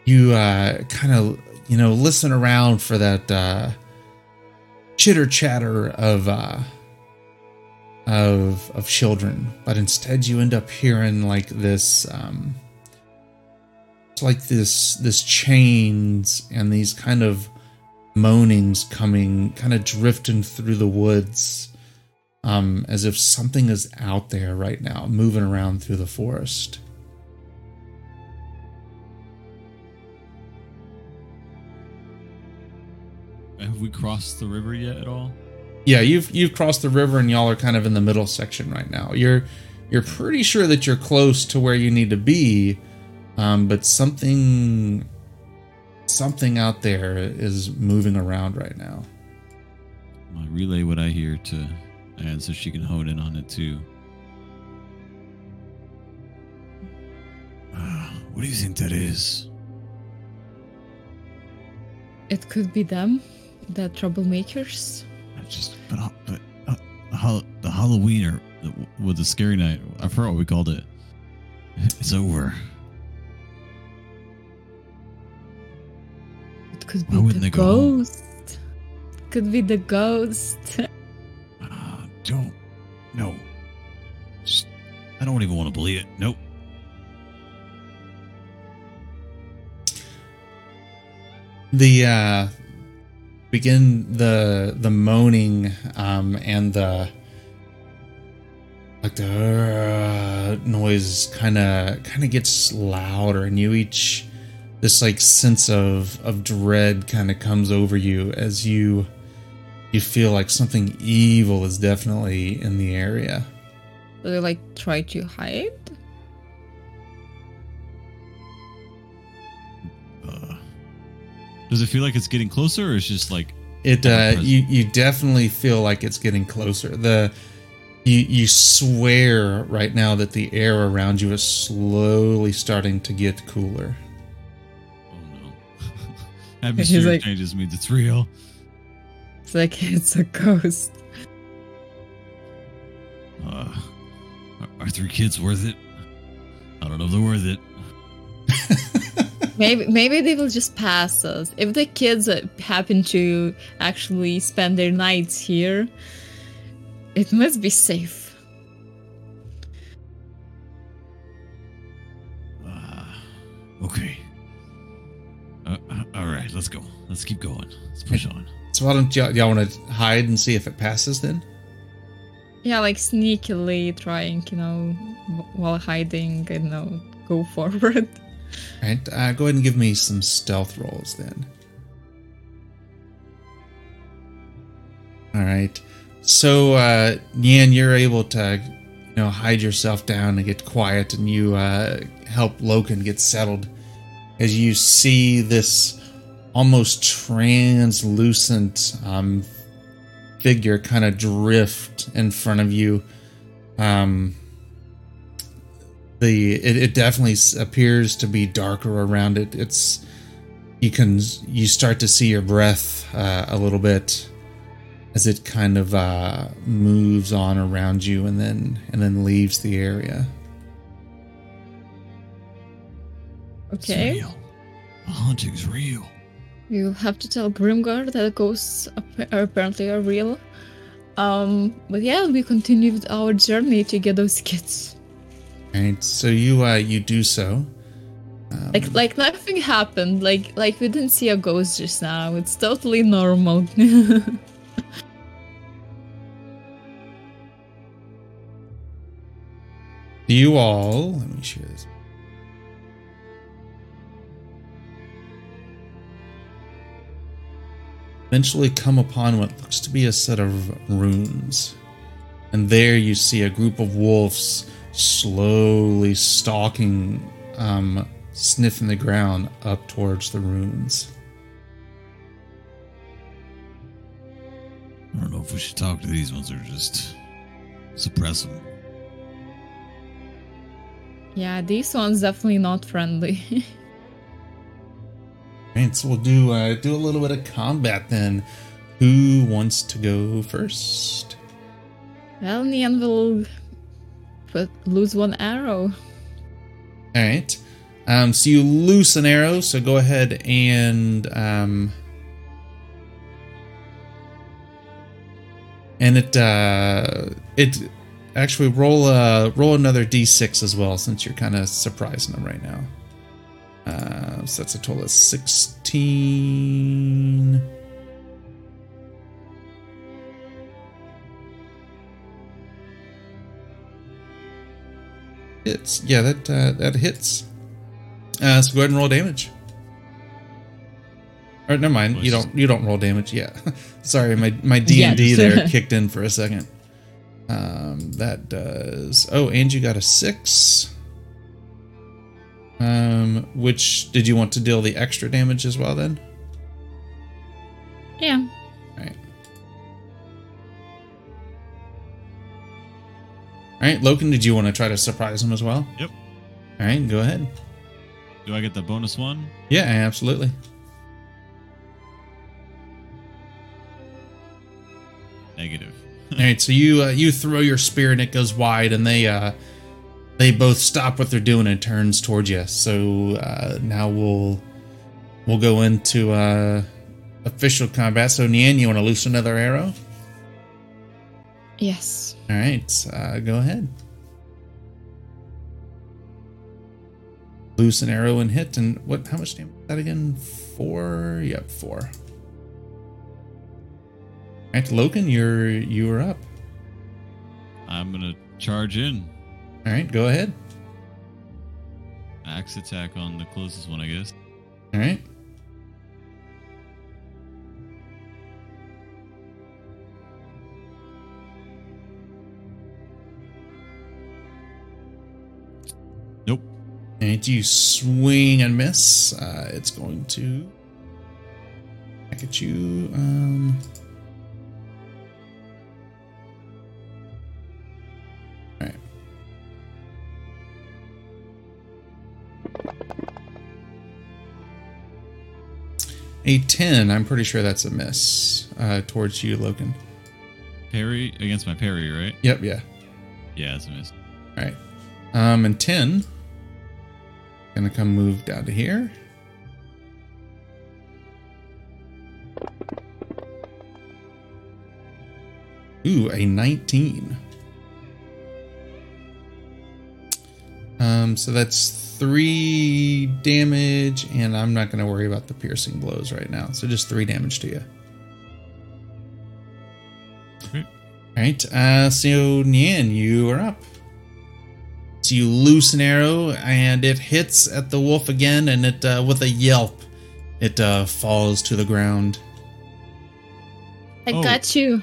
you uh, kind of you know listen around for that uh, chitter chatter of uh, of of children, but instead you end up hearing like this um, it's like this this chains and these kind of moanings coming, kind of drifting through the woods um, as if something is out there right now, moving around through the forest. Have we crossed the river yet at all? Yeah, you've you've crossed the river and y'all are kind of in the middle section right now. You're you're pretty sure that you're close to where you need to be, um, but something something out there is moving around right now. I relay what I hear to Anne so she can hone in on it too. Uh, what do you think that is? it could be them, the troublemakers. I just, but, but uh, the, Hall- the Halloween or with the scary night, I forgot what we called it. It's over. It could be the they go home? ghost. Could be the ghost. Uh, don't. No. Just, I don't even want to believe it. Nope. the uh begin the the moaning um and the like the uh, noise kind of kind of gets louder and you each this like sense of of dread kind of comes over you as you you feel like something evil is definitely in the area Do they like try to hide? Does it feel like it's getting closer, or it's just like It uh, you you definitely feel like it's getting closer. The you you swear right now that the air around you is slowly starting to get cooler. oh no, atmosphere like- changes means it's real. It's like it's a ghost. Uh, are, are three kids worth it? I don't know if they're worth it. Maybe maybe they will just pass us. If the kids uh, happen to actually spend their nights here, it must be safe. Uh, okay. Uh, uh, all right, let's go. Let's keep going. Let's push on. So why don't y'all, y'all want to hide and see if it passes then? Yeah, like sneakily trying, you know, while hiding, you know, go forward. Right. Uh, go ahead and give me some stealth rolls then. All right. So, uh, Nian, you're able to, you know, hide yourself down and get quiet, and you uh, help Loken get settled as you see this almost translucent um, figure kind of drift in front of you. Um, the it, it definitely appears to be darker around it. It's you can you start to see your breath uh, a little bit as it kind of uh, moves on around you and then and then leaves the area. It's Okay. real. The haunting's real. You have to tell Grimgar that ghosts are apparently are real. Um, but yeah, we continue with our journey to get those kids. Right, so you uh, you do so. Like, like nothing happened. Like, like we didn't see a ghost just now. It's totally normal. You all, let me share this. Eventually come upon what looks to be a set of ruins. And there you see a group of wolves slowly stalking, um, sniffing the ground up towards the ruins. I don't know if we should talk to these ones or just suppress them. yeah, these ones definitely not friendly. Right, so we'll do uh, do a little bit of combat then. Who wants to go first? well, Nian will put, lose one arrow. All right. Um, so you lose an arrow. So go ahead and um, and it uh, it actually roll uh roll another d6 as well since you're kind of surprising them right now. Uh, so that's a total of sixteen. Hits. Yeah, that uh, that hits. Uh, so go ahead and roll damage. Or never mind. You don't. You don't roll damage. yet. Sorry, my my D and D there kicked in for a second. Um, that does. Oh, and you got a six. Um, which did you want to deal the extra damage as well? Then. Yeah. All right, Loken. Did you want to try to surprise him as well? Yep. All right, go ahead. Do I get the bonus one? Yeah, absolutely. Negative. All right, so you uh, you throw your spear and it goes wide, and they uh, they both stop what they're doing and turns towards you. So uh, now we'll we'll go into uh, official combat. So Nian, you want to loose another arrow? Yes. All right, uh, go ahead. Loose an arrow and hit, and what? How much damage is that again? Four. Yep, four. All right, Logan, you're you are up. I'm gonna charge in. All right, go ahead. Axe attack on the closest one, I guess. All right. And you swing and miss. Uh, it's going to back at you. Um, all right. A 10. I'm pretty sure that's a miss uh, towards you, Logan. Parry against my parry, right? Yep, yeah. Yeah, it's a miss. All right. Um, and 10. Gonna come move down to here. Ooh, a 19. Um, so that's three damage, and I'm not gonna worry about the piercing blows right now. So just three damage to you. Okay. All right. Uh, so Nian, you are up. So you loose an arrow, and it hits at the wolf again, and it uh, with a yelp, it uh, falls to the ground. I Oh. got you.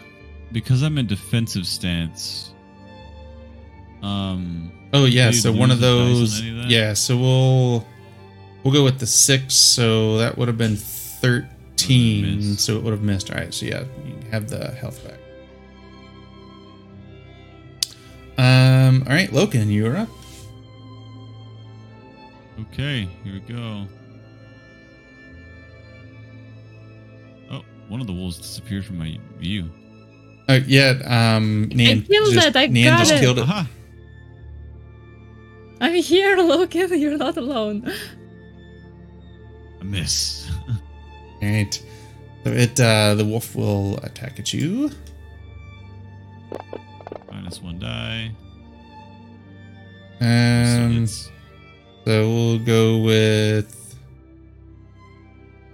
Because I'm in defensive stance. Um, Oh yeah, so one of lose the dice on those. of? Yeah, so we'll we'll go with the six. So that would have been 13, Missed. so it would have missed. All right, so yeah, you have the health back. Um, all right, Loken, you are up. Okay, here we go. Oh, one of the wolves disappeared from my view. Oh yeah, um, Nian killed just, it, I Nian got just it. killed it. Aha! I'm here, Logan. You're not alone. A miss. All right, so it uh, the wolf will attack at you. Minus one die. Um, so so we'll go with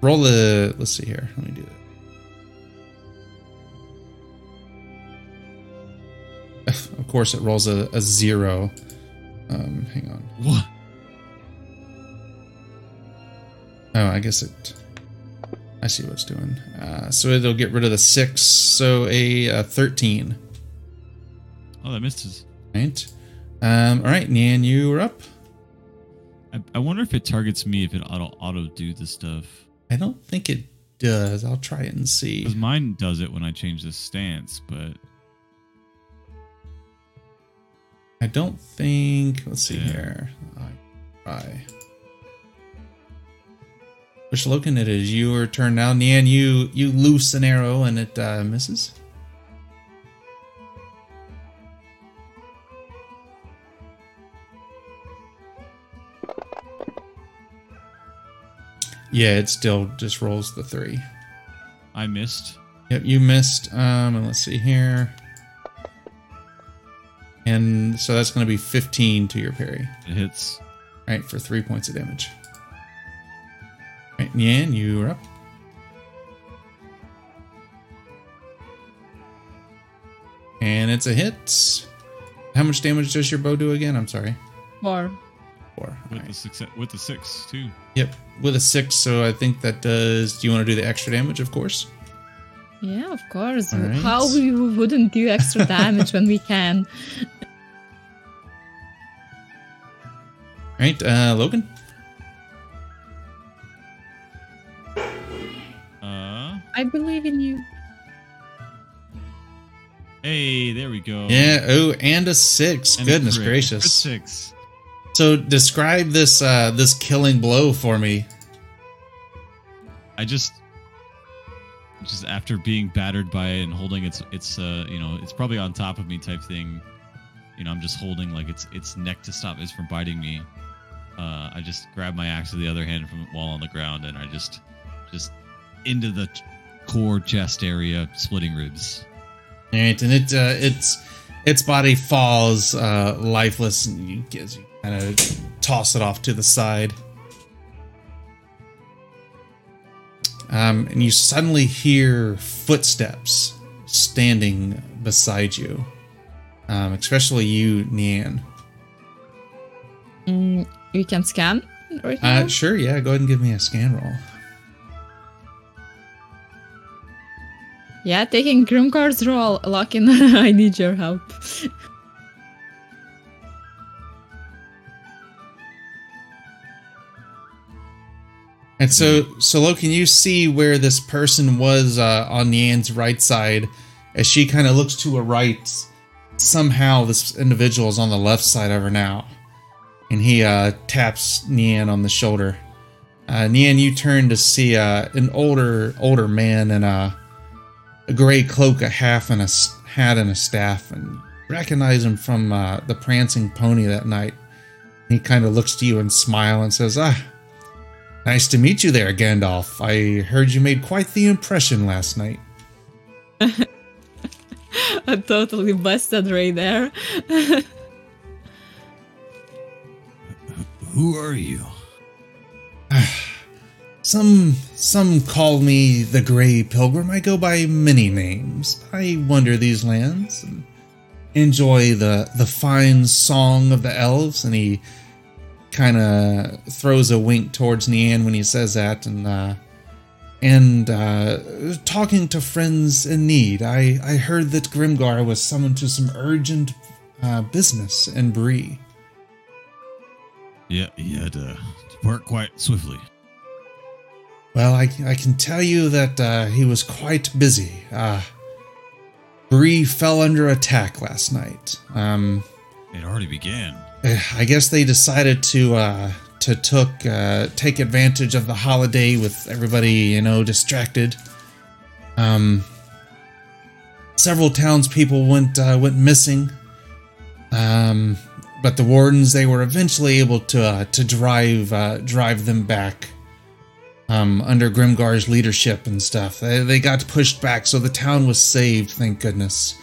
roll a. Let's see here. Let me do that. Of course, it rolls a, a zero. Um, hang on. what? Oh, I guess it. I see what it's doing. Uh, so it'll get rid of the six. So a, uh thirteen. Oh, that misses. Right. Um. All right, Nian, you are up. I, I wonder if it targets me if it auto auto do the stuff. I don't think it does. I'll try it and see. Because mine does it when I change the stance, but I don't think. Let's see Yeah. here. I try. Which Loken, it is your turn now. Nian, you you loose an arrow and it uh, misses. Yeah, it still just rolls the three. I missed. Yep, you missed. Um, and let's see here. And so that's going to be 15 to your parry. It hits. Right, for three points of damage. Right, Nian, you're up. And it's a hit. How much damage does your bow do again? I'm sorry. Four. Four. With Alright. the six, with the six too. Yep, with a six. So I think that does. Do you want to do the extra damage? Of course. Yeah, of course. All right. How we wouldn't do extra damage when we can? Right, uh, Logan. Uh, I believe in you. hey, there we go. Yeah. Oh, and a six. And Goodness crit. gracious. Crit six. So describe this uh this killing blow for me. I just, just after being battered by it and holding its, its, uh, you know, it's probably on top of me type thing. You know, I'm just holding like its its neck to stop it from biting me. Uh, I just grab my axe with the other hand from while on the ground, and I just, just into the ch- core chest area, splitting ribs. All right, and it uh, its its body falls uh, lifeless, and you kind of toss it off to the side. Um, and you suddenly hear footsteps standing beside you, um, especially you, Nian. Mm, you can scan right now. Uh, sure, yeah. Go ahead and give me a scan roll. yeah, taking Grimgar's role. Loken, I need your help. And so, so Lo, can you see where this person was uh, on Nian's right side? As she kind of looks to her right, somehow this individual is on the left side of her now, and he uh, taps Nian on the shoulder. Uh, Nian, you turn to see uh, an older, older man in a, a gray cloak, a half, and a hat and a staff, and recognize him from uh, the prancing pony that night. He kind of looks to you and smile and says, "Ah." Nice to meet you there, Gandalf. I heard you made quite the impression last night. I totally busted right there. Who are you? Some some call me the Grey Pilgrim. I go by many names. I wander these lands and enjoy the the fine song of the elves. And he kind of throws a wink towards Nian when he says that, and uh, and uh, talking to friends in need. I I heard that Grimgar was summoned to some urgent uh, business in Bree. Yeah, he had uh, to depart quite swiftly. Well, I, I can tell you that uh, he was quite busy. Uh, Bree fell under attack last night. Um, It already began. I guess they decided to uh, to took uh, take advantage of the holiday with everybody, you know, distracted. Um, several townspeople went uh, went missing. Um, but the wardens they were eventually able to uh, to drive uh, drive them back. Um, under Grimgar's leadership and stuff, they, they got pushed back, so the town was saved. Thank goodness.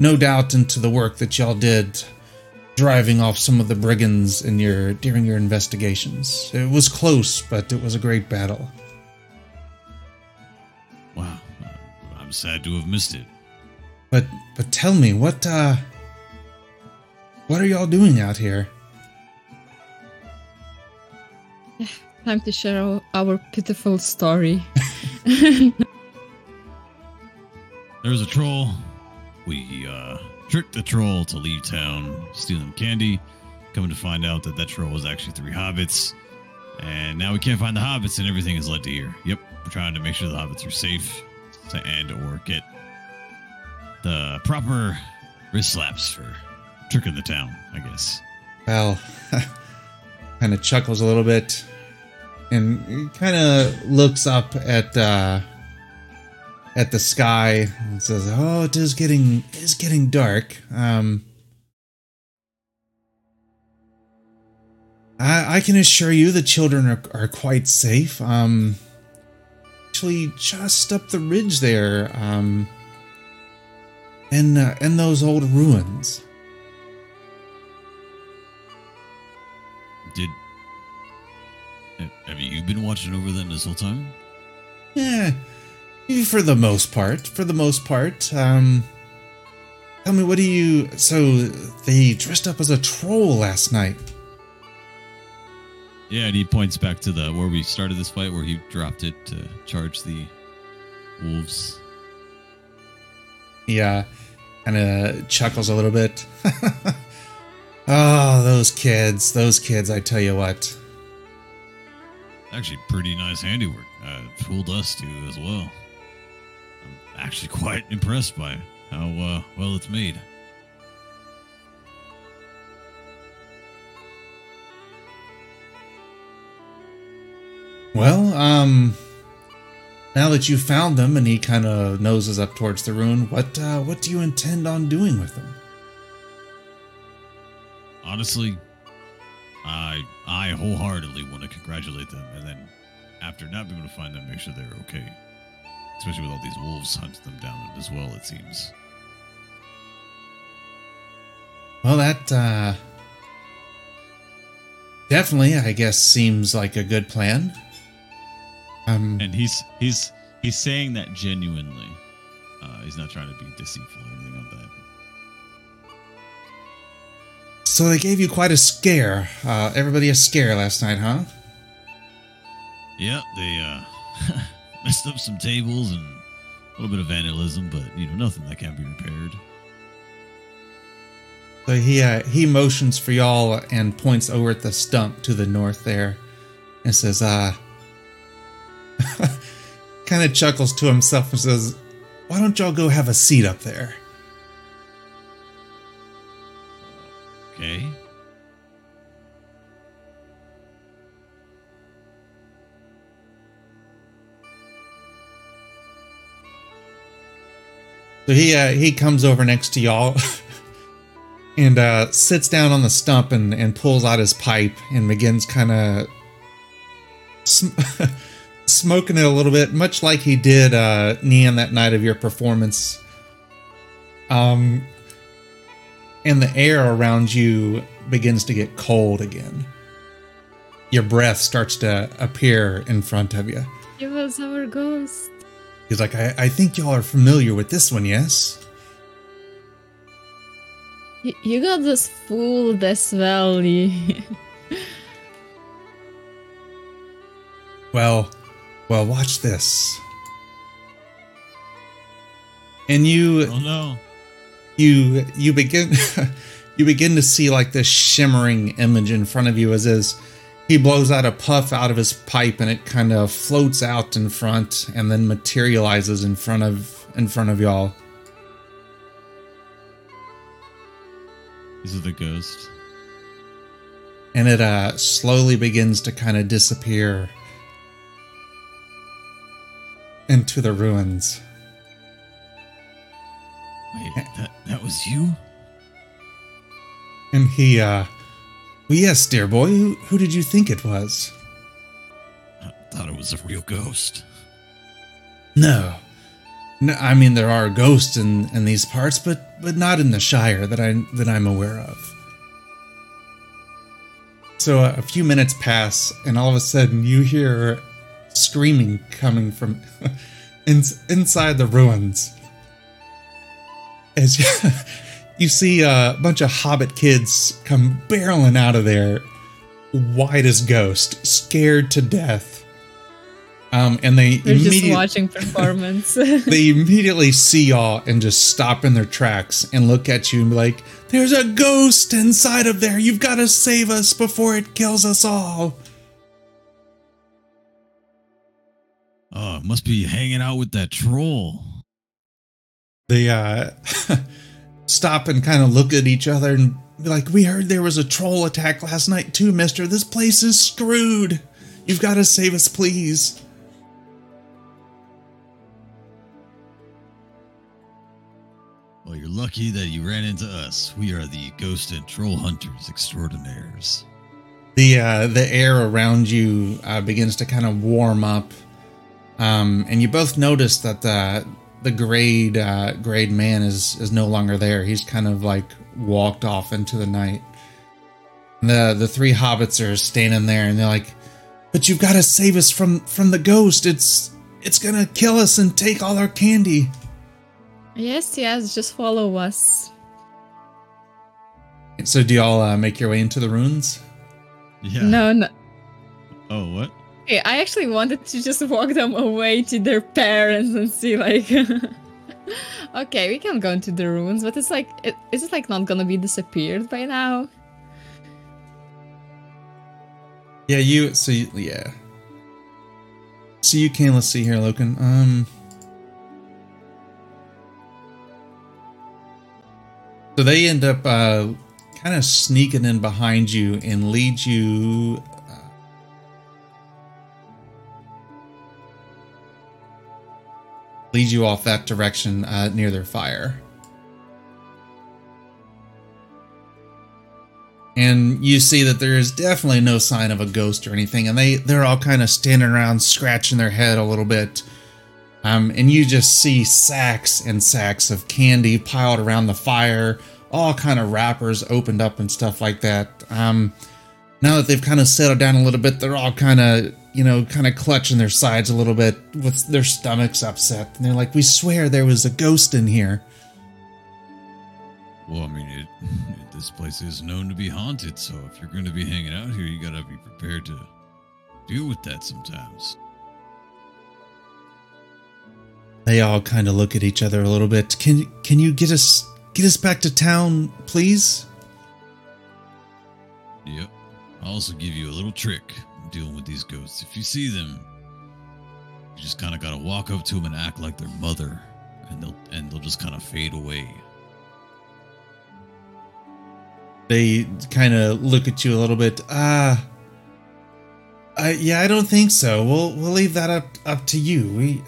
No doubt into the work that y'all did driving off some of the brigands in your during your investigations. It was close, but it was a great battle. Wow. Uh, I'm sad to have missed it. But but tell me, what uh what are y'all doing out here? Time to share our, our pitiful story. There's a troll. We uh, tricked the troll to leave town, stealing candy. Coming to find out that that troll was actually three hobbits. And now we can't find the hobbits, and everything is led to here. Yep, we're trying to make sure the hobbits are safe to, and or get the proper wrist slaps for tricking the town, I guess. Well, kind of chuckles a little bit and kind of looks up at uh at the sky and says, "Oh, it is getting it is getting dark. Um I, I can assure you the children are, are quite safe. Um, actually, just up the ridge there, um, in uh, in those old ruins. Did have you been watching over them this whole time? Yeah, for the most part. For the most part. Um, tell me, what do you? So they dressed up as a troll last night. Yeah, and he points back to the where we started this fight, where he dropped it to charge the wolves. Yeah, kind of chuckles a little bit. oh, those kids, those kids! I tell you what. Actually, pretty nice handiwork. Uh, fooled us too as well. Actually quite impressed by how uh, well it's made. Well, um, now that you found them, and he kind of noses up towards the ruin, what uh, what do you intend on doing with them? Honestly, I I wholeheartedly want to congratulate them, and then after not being able to find them, make sure they're okay. Especially with all these wolves hunting them down as well. It seems. Well, that uh, definitely, I guess, seems like a good plan. Um, And he's he's he's saying that genuinely. Uh, he's not trying to be deceitful or anything like that. so they gave you quite a scare. Uh, everybody a scare last night, huh? Yeah, they uh, messed up some tables and a little bit of vandalism, but you know nothing that can't be repaired. So he uh, he motions for y'all and points over at the stump to the north there, and says, "Uh." kind of chuckles to himself and says, "Why don't y'all go have a seat up there?" Okay. So he uh, he comes over next to y'all and uh, sits down on the stump and, and pulls out his pipe and begins kind of sm- smoking it a little bit, much like he did uh, Nian that night of your performance. Um, and the air around you begins to get cold again. Your breath starts to appear in front of you. Give us our ghost. He's like, I, I think y'all are familiar with this one, yes? You, you got this fool this well. Lee. Well, well, watch this. And you Oh no! you you begin you begin to see like this shimmering image in front of you as as he blows out a puff out of his pipe and it kind of floats out in front and then materializes in front of in front of y'all. Is it the ghost? And it uh slowly begins to kind of disappear into the ruins. Wait, that, that was you? And he uh well, yes, dear boy, who, who did you think it was? I thought it was a real ghost. No. No, I mean there are ghosts in, in these parts, but but not in the Shire that I that I'm aware of. So uh, a few minutes pass, and all of a sudden you hear screaming coming from in, inside the ruins. As you, you see a bunch of Hobbit kids come barreling out of there, white as ghost, scared to death. Um, and they They're just watching performance. they immediately see y'all and just stop in their tracks and look at you and be like, "There's a ghost inside of there. You've got to save us before it kills us all." Oh, must be hanging out with that troll. They uh, stop and kind of look at each other and be like, "We heard there was a troll attack last night too, Mister. This place is screwed. You've got to save us, please." Well, you're lucky that you ran into us. We are the ghost and troll hunters extraordinaires. the uh, the air around you uh, begins to kind of warm up, um, and you both notice that the the grade uh, grade man is is no longer there. He's kind of like walked off into the night. The the three hobbits are standing there, and they're like, "But you've got to save us from from the ghost. It's it's gonna kill us and take all our candy." yes, yes, just follow us. So do y'all uh, make your way into the ruins? Yeah. No, no. Oh, what? Okay, I actually wanted to just walk them away to their parents and see like Okay, we can go into the ruins, but it's like it, is it like not gonna be disappeared by now? Yeah, you. So you, yeah. So you can. Let's see here, Loken. Um. So they end up uh, kind of sneaking in behind you and lead you. Lead you off that direction uh, near their fire. and you see that there is definitely no sign of a ghost or anything and they they're all kind of standing around scratching their head a little bit um, and you just see sacks and sacks of candy piled around the fire all kind of wrappers opened up and stuff like that um, now that they've kind of settled down a little bit they're all kind of you know kind of clutching their sides a little bit with their stomachs upset and they're like we swear there was a ghost in here Well, I mean, it, it, this place is known to be haunted, so if you're going to be hanging out here, you gotta be prepared to deal with that sometimes. They all kind of look at each other a little bit. Can can you get us get us back to town, please? Yep. I'll also give you a little trick dealing with these ghosts. If you see them, you just kind of gotta walk up to them and act like their mother, and they'll and they'll just kind of fade away. They kind of look at you a little bit. Ah, uh, yeah, I don't think so. We'll we'll leave that up up to you. We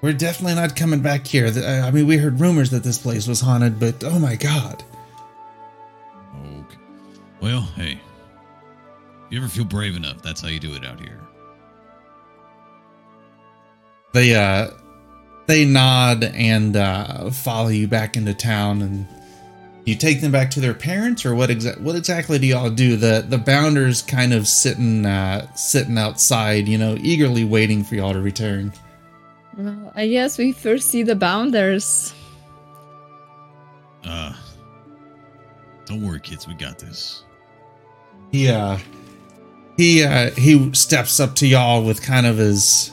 we're definitely not coming back here. I mean, we heard rumors that this place was haunted, but oh my god. Okay. Well, hey. If you ever feel brave enough, that's how you do it out here. They uh they nod and uh follow you back into town and you take them back to their parents or what exa- what exactly do y'all do the the bounders kind of sitting uh sitting outside you know eagerly waiting for y'all to return Well, I guess we first see the bounders. Uh, don't worry, kids. We got this. he uh he uh he steps up to y'all with kind of his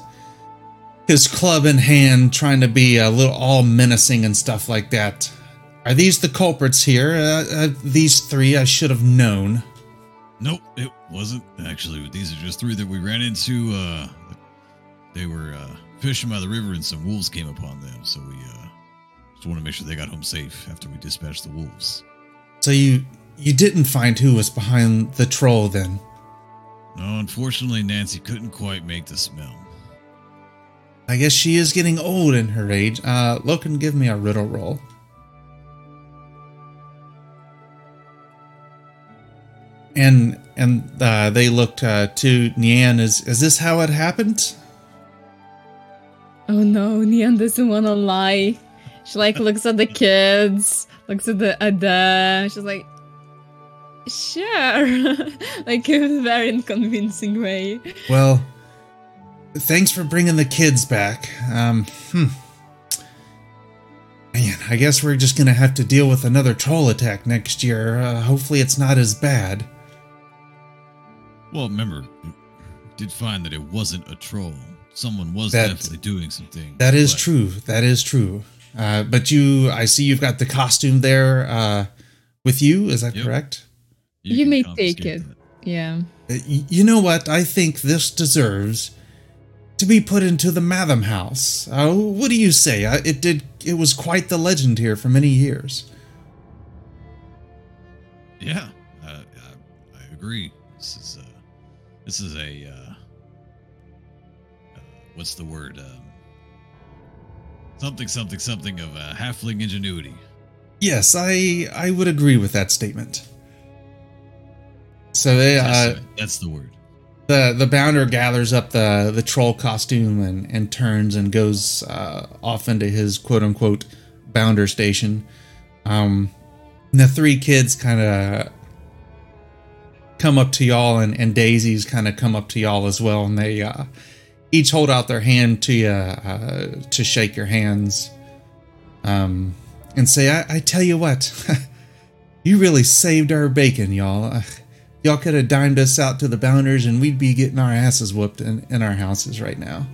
his club in hand trying to be a little all menacing and stuff like that are these the culprits here uh, uh, these three i should have known Nope, it wasn't. Actually, these are just three that we ran into. Uh, they were uh, fishing by the river, and some wolves came upon them. So we uh, just want to make sure they got home safe after we dispatched the wolves. So you you didn't find who was behind the troll then? No, unfortunately, Nancy couldn't quite make the smell. I guess she is getting old in her age. Uh, Loken, give me a riddle roll. And and uh, they looked uh, to Nian. Is is this how it happened? Oh no, Nian doesn't want to lie. She like looks at the kids, looks at the Ada. She's like, sure, like in a very unconvincing way. Well, thanks for bringing the kids back. Um, hmm. Man, I guess we're just gonna have to deal with another troll attack next year. Uh, hopefully, it's not as bad. Well, remember, did find that it wasn't a troll. Someone was That- definitely doing something. That is true. That is true. Uh, but you, I see you've got the costume there uh, with you. Is that Yep. correct? You can may take it. that. Yeah. Uh, you know what? I think this deserves to be put into the Mathom House. Uh, what do you say? Uh, it did. It was quite the legend here for many years. Yeah, uh, I, I agree. This is uh, this is a uh, uh, what's the word? Um, something, something, something of uh, halfling ingenuity. Yes, I I would agree with that statement. So they, That's, uh, that's the word. the the bounder gathers up the the troll costume and and turns and goes uh, off into his quote unquote bounder station. Um, and the three kids kind of come up to y'all, and and Daisy's kind of come up to y'all as well, and they uh, each hold out their hand to you uh, to shake your hands, um, and say, "I, I tell you what." You really saved our bacon, y'all. Y'all could have dimed us out to the bounders and we'd be getting our asses whooped in, in our houses right now.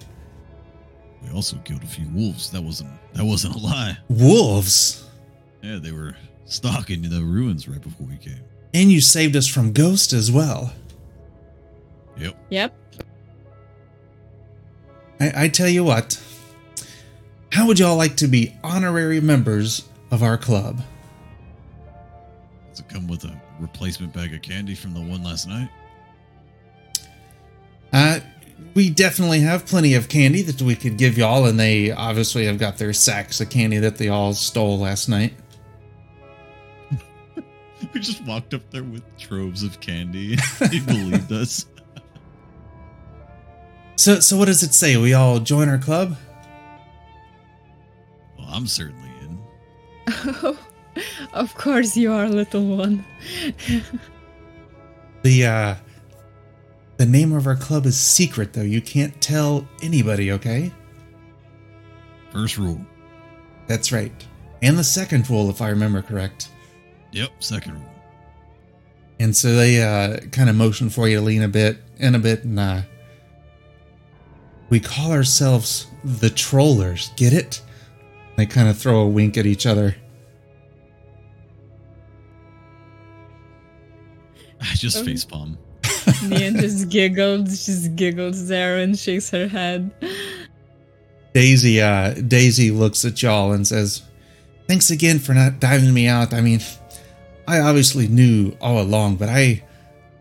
We also killed a few wolves. That wasn't that wasn't a lie. Wolves! Yeah, they were stalking the ruins right before we came. And you saved us from ghosts as well. Yep. Yep. I, I tell you what, how would y'all like to be honorary members of our club? Does it come with a replacement bag of candy from the one last night? Uh, we definitely have plenty of candy that we could give y'all, and they obviously have got their sacks of candy that they all stole last night. We just walked up there with troves of candy. they believed us. So, so what does it say? We all join our club? Well, I'm certainly in. of course you are, little one. The uh the name of our club is secret though. You can't tell anybody, okay? First rule. That's right. And the second rule if I remember correct. Yep. Second rule. And so they uh kind of motion for you to lean a bit in a bit and uh we call ourselves the trollers, get it? They kind of throw a wink at each other. I just Um, facepalm. Nian just giggles, just giggles there and shakes her head. Daisy uh Daisy looks at y'all and says, "Thanks again for not diving me out. I mean, I obviously knew all along, but I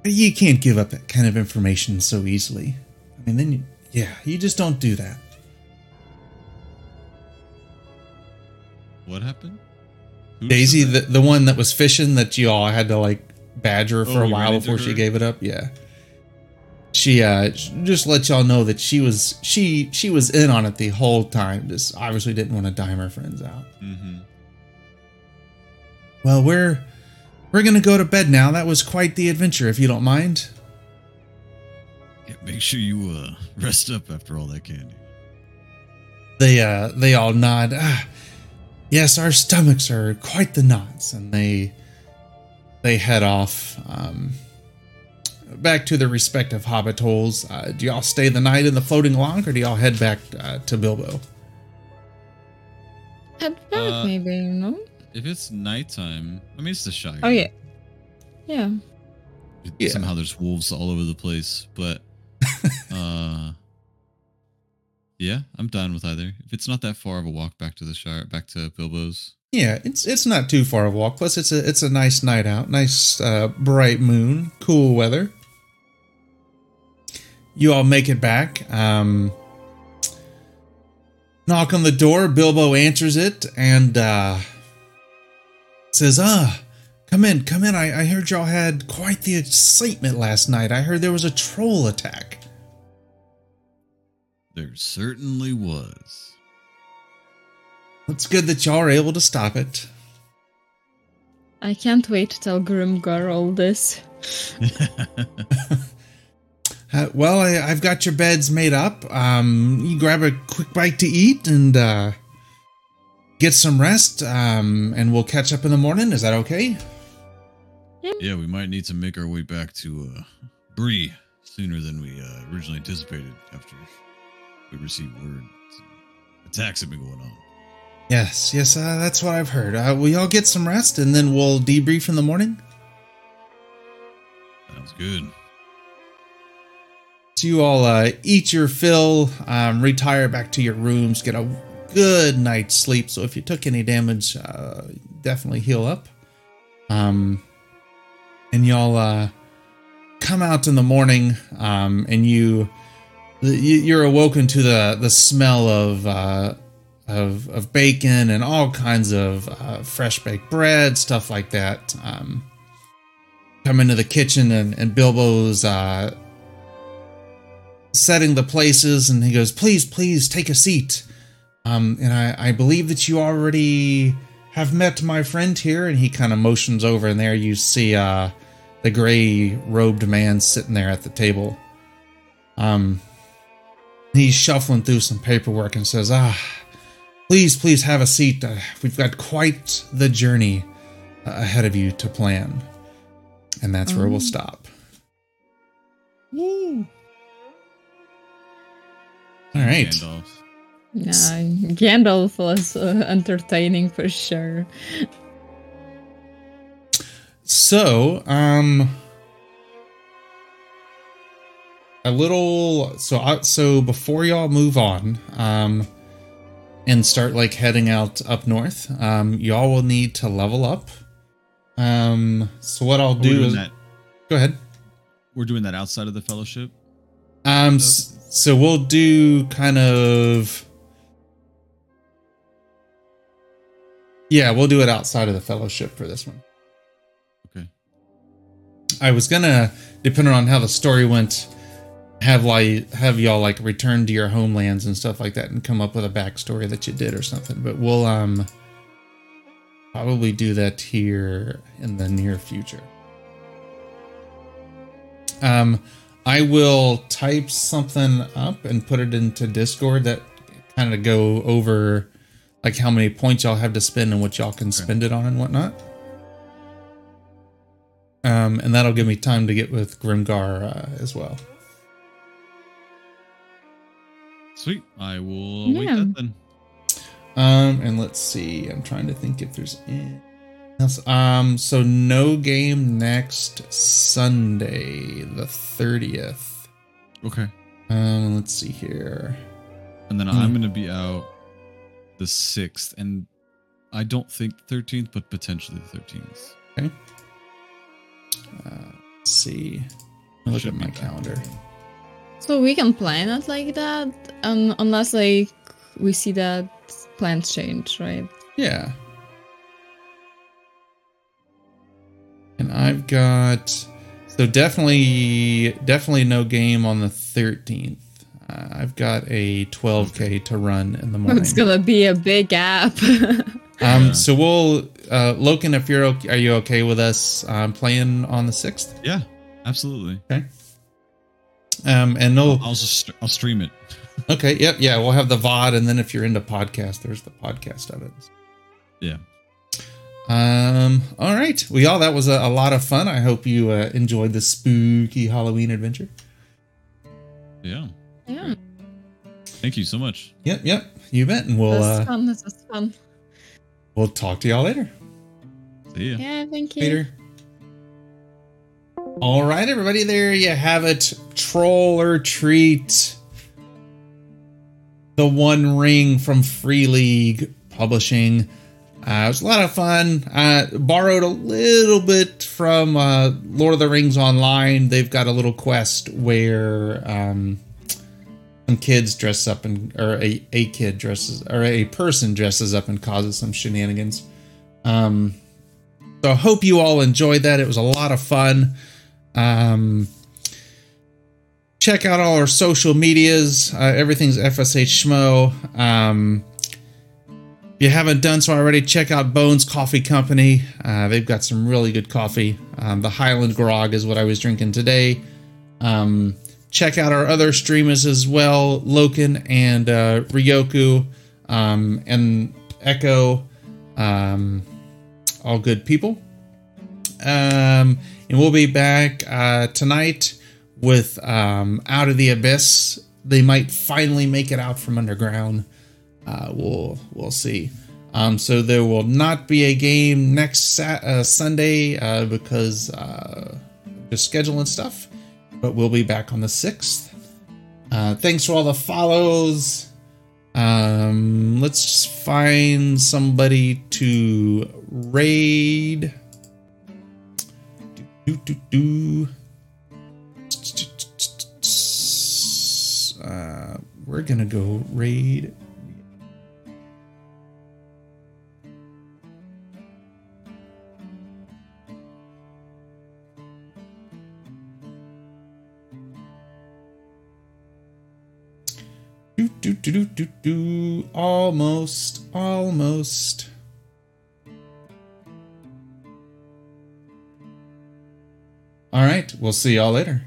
you can't give up that kind of information so easily. I mean, then you, yeah, you just don't do that. What happened? Who Daisy, the the one that was fishing that you all had to like badger for Oh, a while before she gave it up. Yeah. She uh just let y'all know that she was she she was in on it the whole time. Just obviously didn't want to dime her friends out. Mhm. Well, we're we're gonna go to bed now. That was quite the adventure, if you don't mind. Yeah, make sure you uh, rest up after all that candy. They uh they all nod. Ah, yes, our stomachs are quite the knots, and they they head off um, back to their respective hobbit holes. Uh, do y'all stay the night in the floating log, or do y'all head back uh, to Bilbo? Head back, Uh, maybe, no? If it's nighttime, I mean it's the Shire. Oh, yeah. Yeah. Yeah. Somehow there's wolves all over the place, but uh, yeah, I'm done with either. If it's not that far of a walk back to the Shire, back to Bilbo's. Yeah, it's it's not too far of a walk. Plus, it's a it's a nice night out. Nice uh, bright moon, cool weather. You all make it back. Um, knock on the door. Bilbo answers it and uh, says, "Ah, come in, come in. I, I heard y'all had quite the excitement last night. I heard there was a troll attack." There certainly was. It's good that y'all are able to stop it. I can't wait to tell Grimgar all this. Uh, well, I, I've got your beds made up. Um, you grab a quick bite to eat and uh, get some rest, um, and we'll catch up in the morning. Is that okay? yeah, we might need to make our way back to uh, Bree sooner than we uh, originally anticipated after we received word. some Attacks have been going on. Yes, yes, uh, that's what I've heard. Uh, will y'all get some rest, and then we'll debrief in the morning? Sounds good. So you all uh, eat your fill, um, retire back to your rooms, get a good night's sleep. So if you took any damage, uh, definitely heal up. Um, and y'all uh, come out in the morning, um, and you you- you're awoken to the the smell of uh, of of bacon and all kinds of uh, fresh baked bread, stuff like that. Um, come into the kitchen, and, and Bilbo's uh, setting the places and he goes please please take a seat. Um and i i believe that you already have met my friend here. And he kind of motions over and there you see uh the gray robed man sitting there at the table. Um he's shuffling through some paperwork and says ah please please have a seat uh, we've got quite the journey uh, ahead of you to plan and that's where we'll Oh. stop all right Gandalf. Yeah, Gandalf was uh, entertaining for sure. So, um, a little. So, I, so before y'all move on, um, and start like heading out up north, um, y'all will need to level up. Um, so what I'll do is that. go ahead. We're doing that outside of the fellowship. Um, so we'll do kind of. Yeah, we'll do it outside of the fellowship for this one. Okay. I was gonna, depending on how the story went, have like have y'all like return to your homelands and stuff like that, and come up with a backstory that you did or something. But we'll um probably do that here in the near future. Um, I will type something up and put it into Discord that kind of go over like how many points y'all have to spend and what y'all can spend it on and whatnot. Um, and that'll give me time to get with Grimgar uh, as well. Sweet. I will wait Yeah. that then. Um, and let's see. I'm trying to think if there's any else. Um, so no game next Sunday, the 30th. Okay. Um, let's see here. And then Hmm. I'm going to be out the 6th. And I don't think 13th, but potentially the 13th. Uh, let's see. Look at be my back. Calendar. So we can plan it like that, um, unless like we see that plans change, right? Yeah. And I've got so definitely definitely no game on the 13th. Uh, I've got a 12k to run in the morning. It's gonna be a big gap. Um, Yeah. so we'll uh, Loken, if you're okay, are you okay with us um, playing on the 6th? Yeah, absolutely. Um, and no, I'll just I'll stream it. okay, yep, yeah, we'll have the VOD, and then if you're into podcast, there's the podcast of it. Yeah. Um. All right. Well, y'all, that was a, a lot of fun. I hope you uh, enjoyed the spooky Halloween adventure. Yeah. yeah, Thank you so much. Yep. Yep. You bet. And we'll this was uh, fun. This was fun. we'll talk to y'all later. See ya. Yeah, thank you. Later. All right, everybody, there you have it. Troll or treat. The One Ring from Free League Publishing. Uh, it was a lot of fun. Uh, borrowed a little bit from uh, Lord of the Rings Online. They've got a little quest where um, some kids dress up and or a, a kid dresses or a person dresses up and causes some shenanigans. Um, so I hope you all enjoyed that. It was a lot of fun. Um, check out all our social medias. Uh, everything's FSH Schmo. Um, if you haven't done so already, check out Bones Coffee Company. Uh, they've got some really good coffee. Um, the Highland Grog is what I was drinking today. Um, check out our other streamers as well, Loken and uh, Ryoku um, and Echo. Um, all good people. And we'll be back uh, tonight with um, Out of the Abyss. They might finally make it out from underground. Uh, we'll we'll see. Um, so there will not be a game next Sa- uh, Sunday uh, because uh, just scheduling stuff, but we'll be back on the sixth. Uh, thanks for all the follows. Um, let's find somebody to raid. Do, do, do. Uh, we're gonna go raid. Do, do, do, do, do, do. Almost, almost. All right, we'll see y'all later.